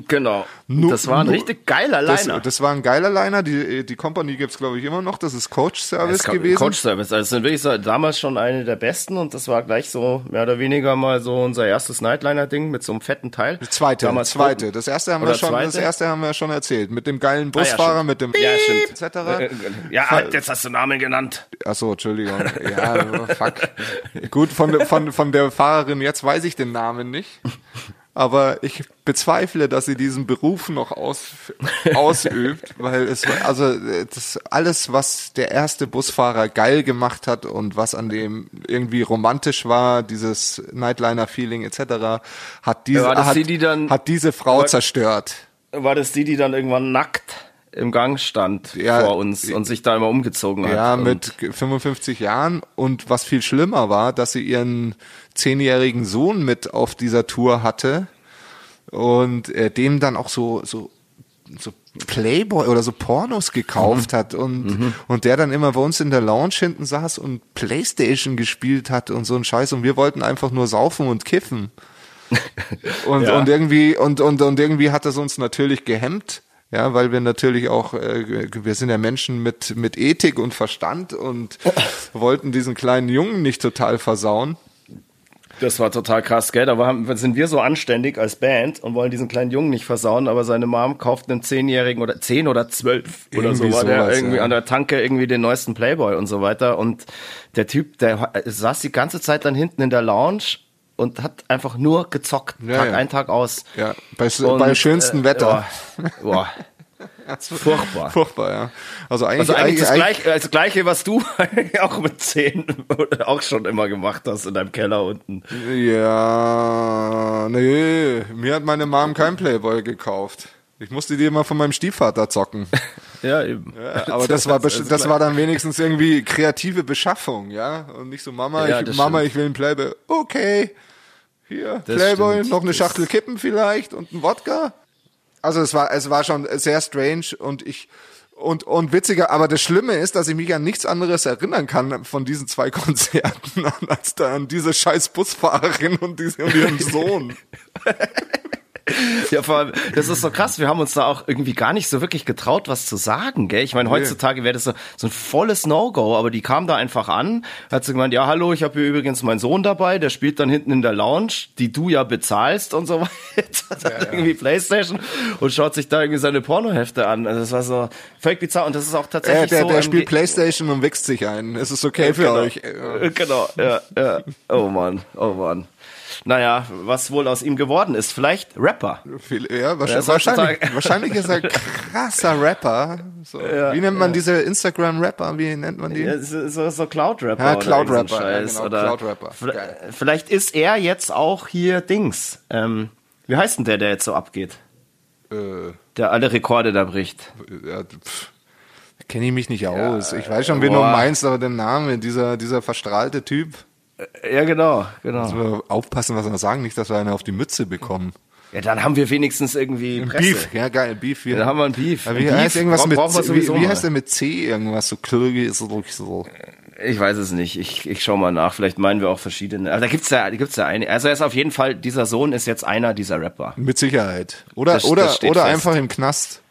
Genau. No, das war ein no, richtig geiler Liner. Das, das, war ein geiler Liner. Die, die Company gibt's glaube ich, immer noch. Das ist Coach Service ja, gewesen. Coach Service. Also sind wirklich so, damals schon eine der besten und das war gleich so mehr oder weniger mal so unser erstes Nightliner-Ding mit so einem fetten Teil. Das zweite, damals zweite. Das erste haben wir schon, zweite? das erste haben wir schon erzählt. Mit dem geilen Busfahrer, ah, ja, mit dem ja, stimmt. etc. Äh, äh, ja, jetzt hast du Namen genannt. Ach so, Entschuldigung. Ja, fuck. Gut, von, von, von der Fahrerin, jetzt weiß ich den Namen nicht aber ich bezweifle, dass sie diesen Beruf noch aus, ausübt, weil es also das alles, was der erste Busfahrer geil gemacht hat und was an dem irgendwie romantisch war, dieses Nightliner-Feeling etc., hat diese ja, hat, die, dann, hat diese Frau war, zerstört. War das die, die dann irgendwann nackt im Gang stand ja, vor uns und sich da immer umgezogen hat. Ja, mit 55 Jahren. Und was viel schlimmer war, dass sie ihren zehnjährigen Sohn mit auf dieser Tour hatte und äh, dem dann auch so so so Playboy oder so Pornos gekauft mhm. hat und mhm. und der dann immer bei uns in der Lounge hinten saß und Playstation gespielt hat und so ein Scheiß und wir wollten einfach nur saufen und kiffen. und ja. und irgendwie und und und irgendwie hat das uns natürlich gehemmt. Ja, weil wir natürlich auch, äh, wir sind ja Menschen mit, mit Ethik und Verstand und wollten diesen kleinen Jungen nicht total versauen. Das war total krass, gell? Da waren, sind wir so anständig als Band und wollen diesen kleinen Jungen nicht versauen, aber seine Mom kauft einen Zehnjährigen oder zehn oder zwölf oder so, war der irgendwie ja. an der Tanke irgendwie den neuesten Playboy und so weiter. Und der Typ, der saß die ganze Zeit dann hinten in der Lounge und hat einfach nur gezockt, ja, Tag ja. ein, Tag aus. Ja, bei, und, bei schönstem äh, Wetter. Boah, boah. Furchtbar. Furchtbar, ja. Also eigentlich, also eigentlich, das, Gleiche, das Gleiche, was du auch mit zehn auch schon immer gemacht hast in deinem Keller unten. Ja, nee, mir hat meine Mom kein Playboy gekauft. Ich musste die immer von meinem Stiefvater zocken. ja, eben. Ja, aber das war, das war dann wenigstens irgendwie kreative Beschaffung, ja. Und nicht so, Mama, ja, ich, Mama, ich will ein Playboy. Okay. Hier, das Playboy, stimmt. noch eine Schachtel Kippen vielleicht und ein Wodka. Also es war, es war schon sehr strange und ich, und, und witziger, aber das Schlimme ist, dass ich mich an nichts anderes erinnern kann von diesen zwei Konzerten, als da an diese scheiß Busfahrerin und, diesen, und ihren Sohn. Ja, vor allem, das ist so krass. Wir haben uns da auch irgendwie gar nicht so wirklich getraut, was zu sagen, gell? Ich meine, heutzutage wäre das so, so ein volles No-Go, aber die kam da einfach an, hat sie gemeint, ja, hallo, ich habe hier übrigens meinen Sohn dabei, der spielt dann hinten in der Lounge, die du ja bezahlst und so weiter. Ja, ja. irgendwie Playstation und schaut sich da irgendwie seine Pornohefte an. Also das war so völlig bizarr und das ist auch tatsächlich äh, der, so. Der spielt Playstation und wächst sich ein. Es ist okay für genau, euch. Genau, ja, ja. Oh Mann, oh Mann naja, was wohl aus ihm geworden ist. Vielleicht Rapper. Ja, wahrscheinlich, wahrscheinlich, wahrscheinlich ist er krasser Rapper. So. Ja, Wie nennt man ja. diese Instagram-Rapper? Wie nennt man die? Ja, so, so Cloud-Rapper. Ja, Cloud-Rapper. Ja, genau, Cloud-Rapper. Vielleicht ist er jetzt auch hier Dings. Ähm, wie heißt denn der, der jetzt so abgeht? Äh, der alle Rekorde da bricht. Ja, kenne ich mich nicht aus. ich weiß schon, wen du meinst, aber den Namen, dieser, dieser verstrahlte Typ. Äh, ja, genau, genau. Müssen wir aufpassen, was wir sagen, nicht, dass wir eine auf die Mütze bekommen. Ja, dann haben wir wenigstens irgendwie Presse. Beef, ja geil, Beef. Ja. Dann haben wir ein Beef. Ja, wie, Beef heißt irgendwas mit, wie, wie heißt der mit C irgendwas? So Klirgi ist so. Ich weiß es nicht. Ich, ich schau mal nach. Vielleicht meinen wir auch verschiedene. Also da gibt's ja, da gibt's ja eine. Also er ist auf jeden Fall, dieser Sohn ist jetzt einer dieser Rapper. Mit Sicherheit. Oder, das, oder, das oder einfach im Knast.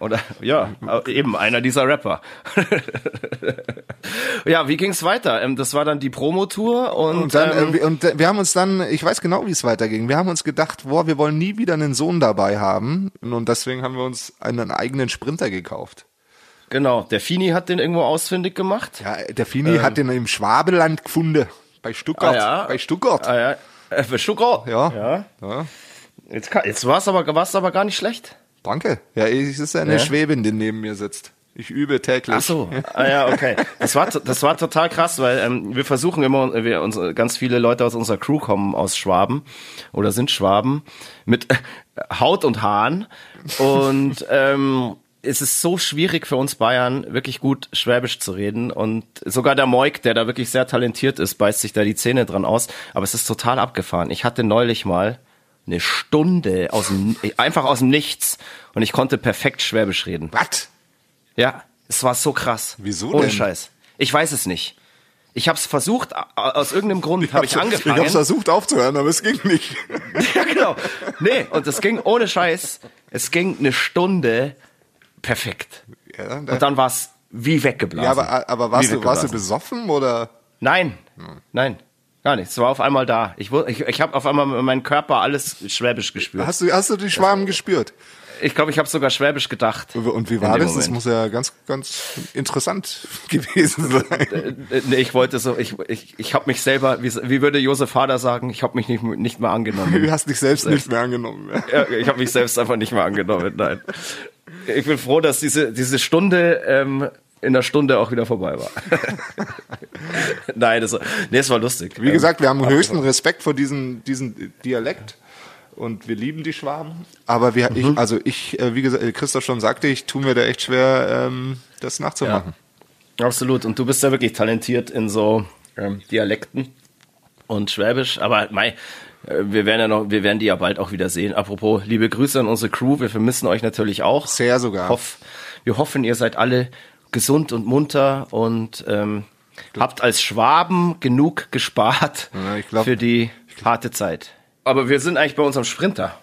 Oder ja, eben einer dieser Rapper. ja, wie ging's weiter? Ähm, das war dann die Promotour und, und, dann, ähm, und wir haben uns dann, ich weiß genau, wie es weiterging. Wir haben uns gedacht, boah, wir wollen nie wieder einen Sohn dabei haben und deswegen haben wir uns einen eigenen Sprinter gekauft. Genau, der Fini hat den irgendwo ausfindig gemacht. Ja, der Fini ähm. hat den im Schwabeland gefunden, bei Stuttgart. Ah, ja. Bei Stuttgart. Ah, ja. Äh, bei Stuttgart. Ja. ja. ja. Jetzt, jetzt war es aber, war's aber gar nicht schlecht. Danke. Ja, es ist eine ja. Schwäbin, die neben mir sitzt. Ich übe täglich. Ach so, ah, ja, okay. Das war, das war total krass, weil ähm, wir versuchen immer, wir, uns, ganz viele Leute aus unserer Crew kommen aus Schwaben oder sind Schwaben mit äh, Haut und Haaren und ähm, es ist so schwierig für uns Bayern, wirklich gut Schwäbisch zu reden. Und sogar der Moik, der da wirklich sehr talentiert ist, beißt sich da die Zähne dran aus. Aber es ist total abgefahren. Ich hatte neulich mal eine Stunde aus dem, einfach aus dem Nichts und ich konnte perfekt Schwäbisch reden. Was? Ja, es war so krass. Wieso Ohne denn? Scheiß. Ich weiß es nicht. Ich habe es versucht, aus irgendeinem Grund habe ich angefangen. Ich habe versucht aufzuhören, aber es ging nicht. ja, genau. Nee, und es ging ohne Scheiß. Es ging eine Stunde perfekt. Ja, und dann war es wie weggeblasen. Ja, aber, aber warst, du, warst du besoffen oder? Nein, nein, gar nicht. Es war auf einmal da. Ich, ich, ich habe auf einmal mit meinem Körper alles Schwäbisch gespürt. Hast du, hast du die Schwaben gespürt? Ich glaube, ich habe sogar Schwäbisch gedacht. Und wie war das? Das Moment. muss ja ganz, ganz interessant gewesen sein. Äh, Nee, ich wollte so, ich, ich, ich habe mich selber, wie, wie würde Josef Hader sagen, ich habe mich nicht, nicht mehr angenommen. Du hast dich selbst nicht mehr angenommen. Ja, ich habe mich selbst einfach nicht mehr angenommen, nein. Ich bin froh, dass diese, diese Stunde ähm, in der Stunde auch wieder vorbei war. nein, das war, nee, es war lustig. Wie gesagt, wir haben höchsten Respekt vor diesem, diesem Dialekt. Und wir lieben die Schwaben. Aber wir, ich, also ich, äh, wie gesagt, Christoph schon sagte, ich tue mir da echt schwer, ähm, das nachzumachen. Absolut. Und du bist ja wirklich talentiert in so ähm, Dialekten und Schwäbisch. Aber mei, äh, wir werden ja noch, wir werden die ja bald auch wieder sehen. Apropos, liebe Grüße an unsere Crew. Wir vermissen euch natürlich auch. Sehr sogar. Hoff, wir hoffen, ihr seid alle gesund und munter und ähm, habt als Schwaben genug gespart Ja, glaub- für die harte Zeit. Aber wir sind eigentlich bei unserem Sprinter.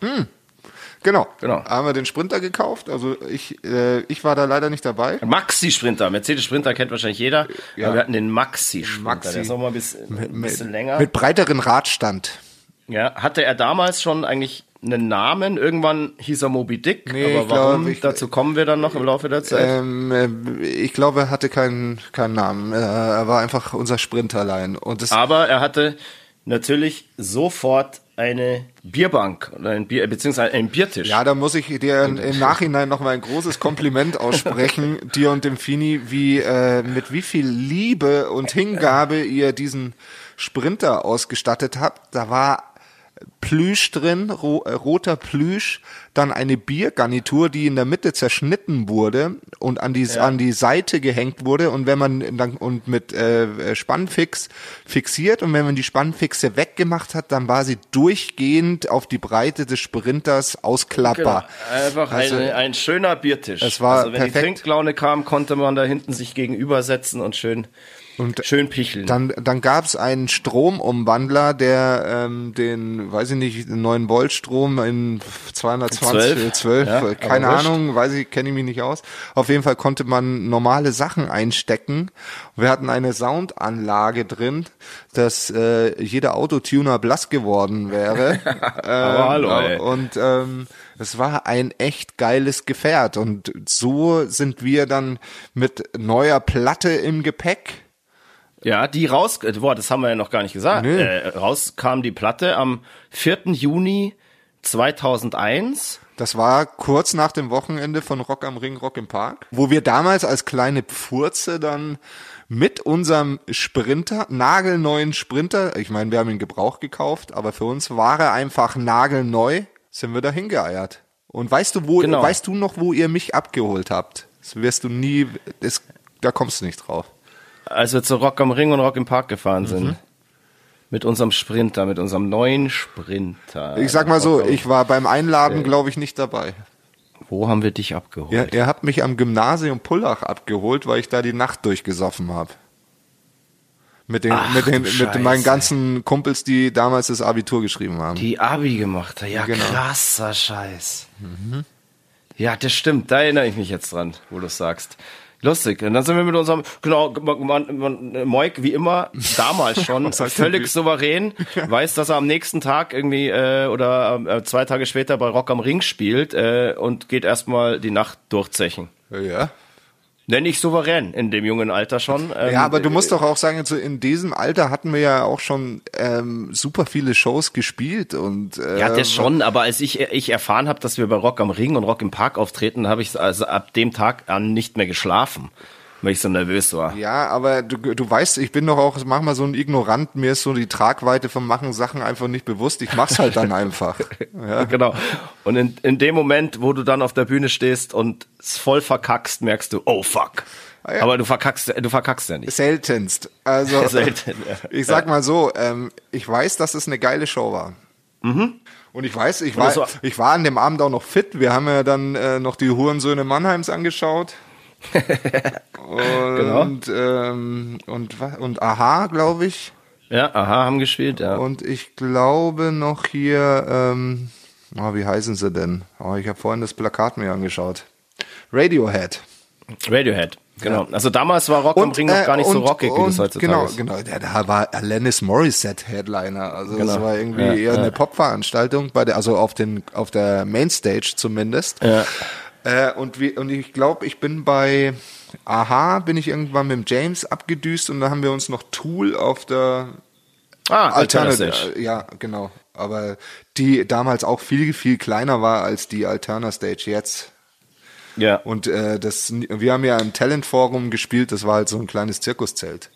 Genau. Genau. Haben wir den Sprinter gekauft. Also ich, äh, ich war da leider nicht dabei. Maxi-Sprinter. Mercedes-Sprinter kennt wahrscheinlich jeder. Ja. Wir hatten den Maxi-Sprinter. Maxi. Der ist noch mal ein bisschen, ein bisschen mit, länger. Mit breiteren Radstand. Ja, hatte er damals schon eigentlich einen Namen? Irgendwann hieß er Moby Dick, Nee, aber warum? glaub, ich- Dazu kommen wir dann noch im Laufe der Zeit. Ähm, äh, ich glaube, er hatte keinen, keinen Namen. Äh, Er war einfach unser Sprinterlein. Und das, aber er hatte natürlich sofort eine Bierbank oder ein Bier, beziehungsweise einen Biertisch. ja, da muss ich dir im Nachhinein noch mal ein großes Kompliment aussprechen, dir und dem Fini, wie äh, mit wie viel Liebe und Hingabe ihr diesen Sprinter ausgestattet habt. Da war Plüsch drin, ro äh, roter Plüsch, dann eine Biergarnitur, die in der Mitte zerschnitten wurde und an die an die Seite gehängt wurde und wenn man dann und mit äh, Spannfix fixiert und wenn man die Spannfixe weggemacht hat, dann war sie durchgehend auf die Breite des Sprinters ausklappbar. Genau. Einfach Also, eine, ein schöner Biertisch. es war also wenn die perfekt. Trinklaune kam, konnte man da hinten sich gegenübersetzen und schön, Und schön picheln. Dann, dann gab es einen Stromumwandler, der ähm, den, weiß ich nicht, 9 Volt Strom in 220, 12, 12, ja, äh, keine. Ahnung, weiß ich, kenne ich mich nicht aus. Auf jeden Fall konnte man normale Sachen einstecken. Wir hatten eine Soundanlage drin, dass äh, jeder Autotuner blass geworden wäre. ähm, hallo, ey. Und ähm, es war ein echt geiles Gefährt. Und so sind wir dann mit neuer Platte im Gepäck. Ja, die raus, äh, boah, das haben wir ja noch gar nicht gesagt. Äh, raus kam die Platte am 4. Juni 2001. Das war kurz nach dem Wochenende von Rock am Ring, Rock im Park, wo wir damals als kleine Pfurze dann mit unserem Sprinter, nagelneuen Sprinter, ich meine, wir haben ihn Gebrauch gekauft, aber für uns war er einfach nagelneu, sind wir da hingeeiert. Und weißt du, wo, Genau. weißt du noch, wo ihr mich abgeholt habt? Das wirst du nie, das, da kommst du nicht drauf. Als wir zu Rock am Ring und Rock im Park gefahren Mhm. sind. Mit unserem Sprinter, mit unserem neuen Sprinter. Ich sag mal so, ich war beim Einladen, glaube ich, nicht dabei. Wo haben wir dich abgeholt? Ihr, ihr habt mich am Gymnasium Pullach abgeholt, weil ich da die Nacht durchgesoffen habe. Mit den, Ach, mit den, mit meinen ganzen Kumpels, die damals das Abitur geschrieben haben. Die Abi gemacht hat. Ja, Genau. krasser Scheiß. Ja, das stimmt. Da erinnere ich mich jetzt dran, wo du sagst. Lustig. Und dann sind wir mit unserem, genau, man, man, Moik, wie immer, damals schon, völlig souverän, weiß, dass er am nächsten Tag irgendwie äh, oder äh, zwei Tage später bei Rock am Ring spielt äh, und geht erstmal die Nacht durchzechen. Ja. Nenne ich souverän in dem jungen Alter schon. Ähm, ja, aber du musst doch auch sagen, in diesem Alter hatten wir ja auch schon ähm, super viele Shows gespielt und äh, ja, das schon. Aber als ich ich erfahren habe, dass wir bei Rock am Ring und Rock im Park auftreten, habe ich also ab dem Tag an nicht mehr geschlafen weil ich so nervös war. Ja, aber du, du weißt, ich bin doch auch manchmal so ein Ignorant, mir ist so die Tragweite vom Machen Sachen einfach nicht bewusst. Ich mach's halt dann einfach. Ja. Genau. Und in, in dem Moment, wo du dann auf der Bühne stehst und es voll verkackst, merkst du, oh fuck. Ah, ja. Aber du verkackst, du verkackst ja nicht. Seltenst. Also, Selten, ja. ich sag mal so, ähm, ich weiß, dass es eine geile Show war. Mhm. Und ich weiß, ich war, ich war an dem Abend auch noch fit. Wir haben ja dann äh, noch die Hurensöhne Mannheims angeschaut. Genau. und, genau. ähm, und, und Aha, glaube ich. Ja, Aha haben gespielt, ja. Und ich glaube noch hier, ähm, oh, wie heißen sie denn? Oh, ich habe vorhin das Plakat mir angeschaut. Radiohead. Radiohead. Genau. Ja. Also damals war Rock und, am Ring noch gar nicht und, so rockig, wie das heutzutage genau, ist. Genau, genau. Da war Alanis Morissette Headliner. Also genau. das war irgendwie ja, eher ja. eine Popveranstaltung bei der, also auf den, auf der Mainstage zumindest. Ja. Äh, und, wie, und ich glaube, ich bin bei Aha, bin ich irgendwann mit dem James abgedüst und da haben wir uns noch Tool auf der Ah, Alternative. Äh, ja, genau. Aber die damals auch viel, viel kleiner war als die Alterna Stage jetzt. Ja. Und äh, das, wir haben ja im Talentforum gespielt, das war halt so ein kleines Zirkuszelt.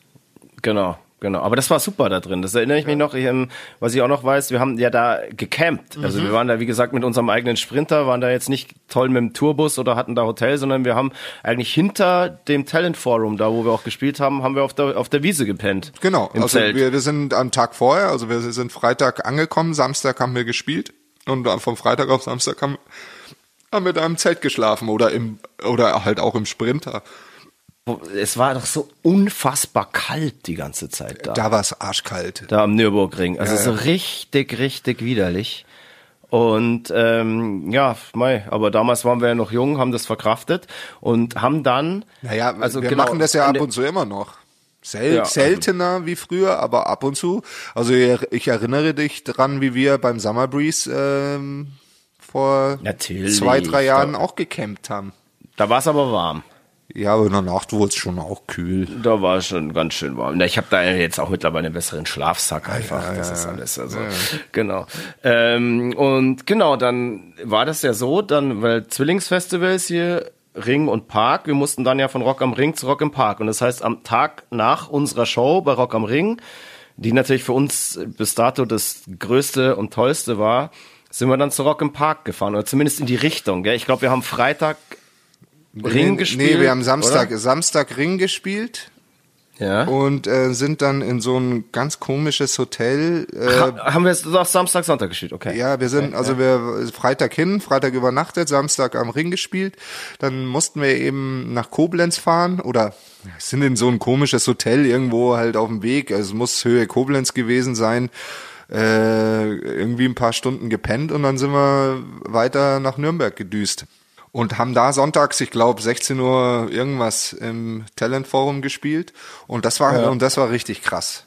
Genau. Genau, aber das war super da drin. Das erinnere ich mich noch, ich, ähm, was ich auch noch weiß, wir haben ja da gecampt. Also mhm. wir waren da, wie gesagt, mit unserem eigenen Sprinter, waren da jetzt nicht toll mit dem Tourbus oder hatten da Hotel, sondern wir haben eigentlich hinter dem Talent Forum, da wo wir auch gespielt haben, haben wir auf der, auf der Wiese gepennt. Genau, also Zelt. Wir, wir sind am Tag vorher, also wir sind Freitag angekommen, Samstag haben wir gespielt und vom Freitag auf Samstag haben, haben wir da im Zelt geschlafen oder im, oder halt auch im Sprinter. Es war doch so unfassbar kalt die ganze Zeit da. Da war es arschkalt. Da am Nürburgring. Also ja, so richtig, richtig widerlich. Und ähm, ja, mei, aber damals waren wir ja noch jung, haben das verkraftet und haben dann. Naja, also wir genau, machen das ja ab und zu immer noch. Sel ja. Seltener wie früher, aber ab und zu. Also ich erinnere dich dran, wie wir beim Summer Breeze ähm, vor Natürlich. zwei, drei Jahren auch gecampt haben. Da war es aber warm. Ja, aber in der Nacht wurde es schon auch kühl. Da war es schon ganz schön warm. Ich habe da jetzt auch mittlerweile einen besseren Schlafsack einfach. Ja, das ja, ist alles. Also ja. genau. Ähm, und genau, dann war das ja so, dann weil Zwillingsfestivals hier Ring und Park. Wir mussten dann ja von Rock am Ring zu Rock im Park. Und das heißt, am Tag nach unserer Show bei Rock am Ring, die natürlich für uns bis dato das Größte und Tollste war, sind wir dann zu Rock im Park gefahren. Oder zumindest in die Richtung. Gell? Ich glaube, wir haben Freitag Ring gespielt? Nee, wir haben Samstag, oder? Samstag Ring gespielt. Ja. Und äh, sind dann in so ein ganz komisches Hotel. Äh, ha, haben wir jetzt doch Samstag, Sonntag gespielt, okay. Ja, wir sind, okay, also ja. wir Freitag hin, Freitag übernachtet, Samstag am Ring gespielt. Dann mussten wir eben nach Koblenz fahren oder sind in so ein komisches Hotel irgendwo halt auf dem Weg. Also es muss Höhe Koblenz gewesen sein. Äh, irgendwie ein paar Stunden gepennt und dann sind wir weiter nach Nürnberg gedüst und haben da sonntags, ich glaube 16 Uhr irgendwas im Talentforum gespielt und das war ja. und das war richtig krass.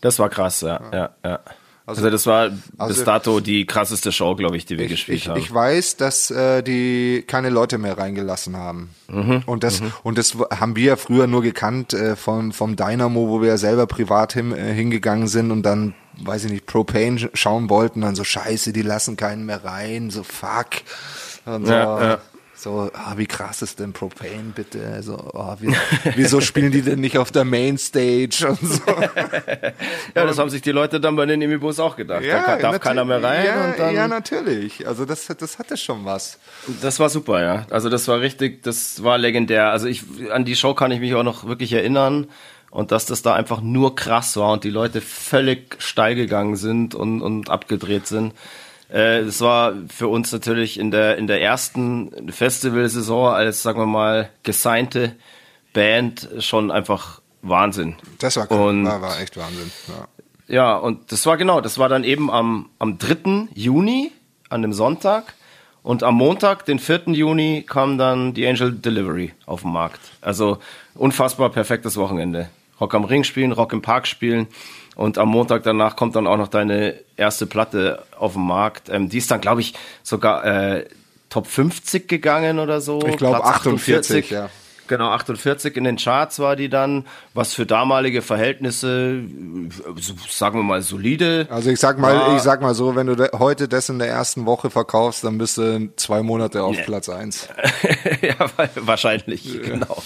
Das war krass, ja, ja, ja. ja. Also, also, das war also bis dato die krasseste Show, glaube ich, die wir ich, gespielt ich, haben. Ich weiß, dass äh, die keine Leute mehr reingelassen haben. Mhm, und das mhm. und das haben wir früher nur gekannt äh, vom vom Dynamo, wo wir selber privat hin, äh, hingegangen sind und dann weiß ich nicht Propane schauen wollten, dann so Scheiße, die lassen keinen mehr rein, so fuck. Und so. Ja, ja. So, ah, wie krass ist denn Propane bitte? Also, oh, wie, wieso spielen die denn nicht auf der Mainstage und so? ja, das haben sich die Leute dann bei den Imibus auch gedacht. Ja, da darf keiner mehr rein. Ja, dann, ja, natürlich. Also das, das hatte schon was. Das war super, ja. Also das war richtig, das war legendär. Also ich an die Show kann ich mich auch noch wirklich erinnern und dass das da einfach nur krass war und die Leute völlig steil gegangen sind und, und abgedreht sind. Äh, es war für uns natürlich in der, in der ersten Festivalsaison als, sagen wir mal, gesignte Band schon einfach Wahnsinn. Das war, cool. und, war, war echt Wahnsinn. Ja. ja, und das war genau, das war dann eben am, am 3. Juni, an dem Sonntag. Und am Montag, den 4. Juni, kam dann die Angel Delivery auf den Markt. Also unfassbar perfektes Wochenende. Rock am Ring spielen, Rock im Park spielen. Und am Montag danach kommt dann auch noch deine erste Platte auf den Markt. Ähm, die ist dann, glaube ich, sogar äh, Top 50 gegangen oder so. Ich glaube 48, 48, ja. Genau, 48 in den Charts war die dann, was für damalige Verhältnisse, sagen wir mal, solide. Also ich sag mal, war. ich sag mal so, wenn du heute das in der ersten Woche verkaufst, dann bist du zwei Monate auf Platz eins. ja, wahrscheinlich, ja. genau.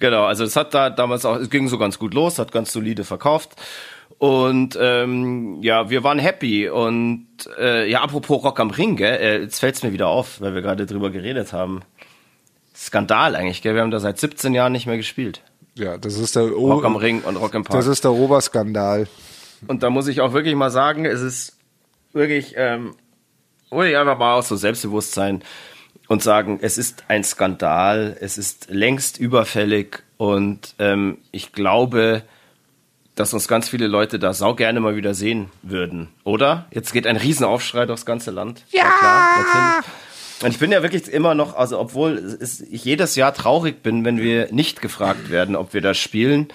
Genau, also es hat da damals auch, es ging so ganz gut los, hat ganz solide verkauft. Und ähm, ja, wir waren happy. Und äh, ja, apropos Rock am Ring, gell? Äh, jetzt fällt's mir wieder auf, weil wir gerade drüber geredet haben. Skandal eigentlich, gell? Wir haben da seit 17 Jahren nicht mehr gespielt. Ja, das ist der o Rock am Ring und Rock im Park. Das ist der Oberskandal. Und da muss ich auch wirklich mal sagen, es ist wirklich, ähm, ich einfach mal auch so Selbstbewusstsein und sagen, es ist ein Skandal, es ist längst überfällig und ähm, ich glaube, dass uns ganz viele Leute da sau gerne mal wieder sehen würden, oder? Jetzt geht ein Riesenaufschrei durchs ganze Land. Ja, ja klar. Und ich bin ja wirklich immer noch, also obwohl ich jedes Jahr traurig bin, wenn wir nicht gefragt werden, ob wir da spielen,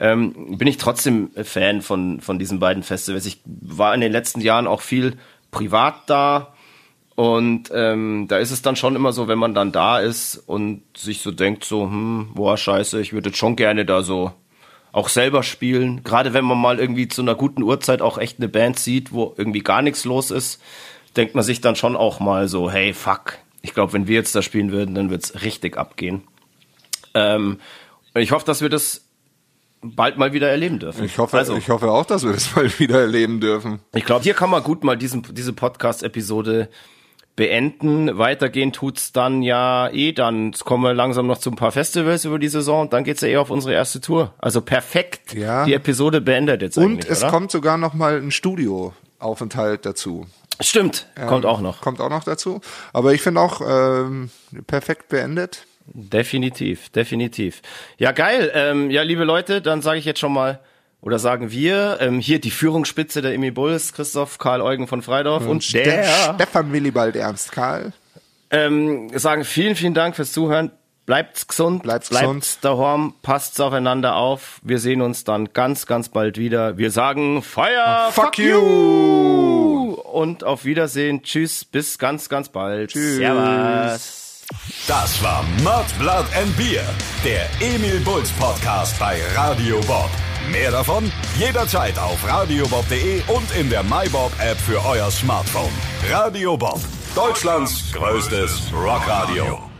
ähm, bin ich trotzdem Fan von, von diesen beiden Festivals. Ich war in den letzten Jahren auch viel privat da. Und ähm, da ist es dann schon immer so, wenn man dann da ist und sich so denkt, so, hm, boah, scheiße, ich würde schon gerne da so auch selber spielen. Gerade wenn man mal irgendwie zu einer guten Uhrzeit auch echt eine Band sieht, wo irgendwie gar nichts los ist, denkt man sich dann schon auch mal so, hey, fuck, ich glaube, wenn wir jetzt da spielen würden, dann wird's richtig abgehen. Ähm, ich hoffe, dass wir das bald mal wieder erleben dürfen. Ich hoffe, also, ich hoffe auch, dass wir das mal wieder erleben dürfen. Ich glaube, hier kann man gut mal diesen, diese Podcast-Episode beenden. Weitergehen tut's dann ja eh dann. Jetzt kommen wir langsam noch zu ein paar Festivals über die Saison und dann geht's ja eh auf unsere erste Tour. Also perfekt. Ja. Die Episode beendet jetzt Und es oder? kommt sogar noch mal ein Studioaufenthalt dazu. Stimmt, kommt ähm, auch noch. Kommt auch noch dazu. Aber ich finde auch ähm, perfekt beendet. Definitiv, definitiv. Ja, geil. Ähm, ja, liebe Leute, dann sage ich jetzt schon mal, oder sagen wir, ähm, hier die Führungsspitze der Emi Bulls, Christoph Karl Eugen von Freidorf und, und der Stefan Willibald Ernst Karl. Ähm, sagen vielen, vielen Dank fürs Zuhören. Bleibt gesund, bleibt gesund. daheim, passt aufeinander auf. Wir sehen uns dann ganz, ganz bald wieder. Wir sagen Fire, fuck, fuck you! Und auf Wiedersehen. Tschüss, bis ganz, ganz bald. Tschüss. Servus. Das war Mud, Blood and Beer, der Emil Bulls Podcast bei Radio Bob. Mehr davon jederzeit auf radiobob.de und in der MyBob App für euer Smartphone. Radio Bob, Deutschlands größtes Rockradio.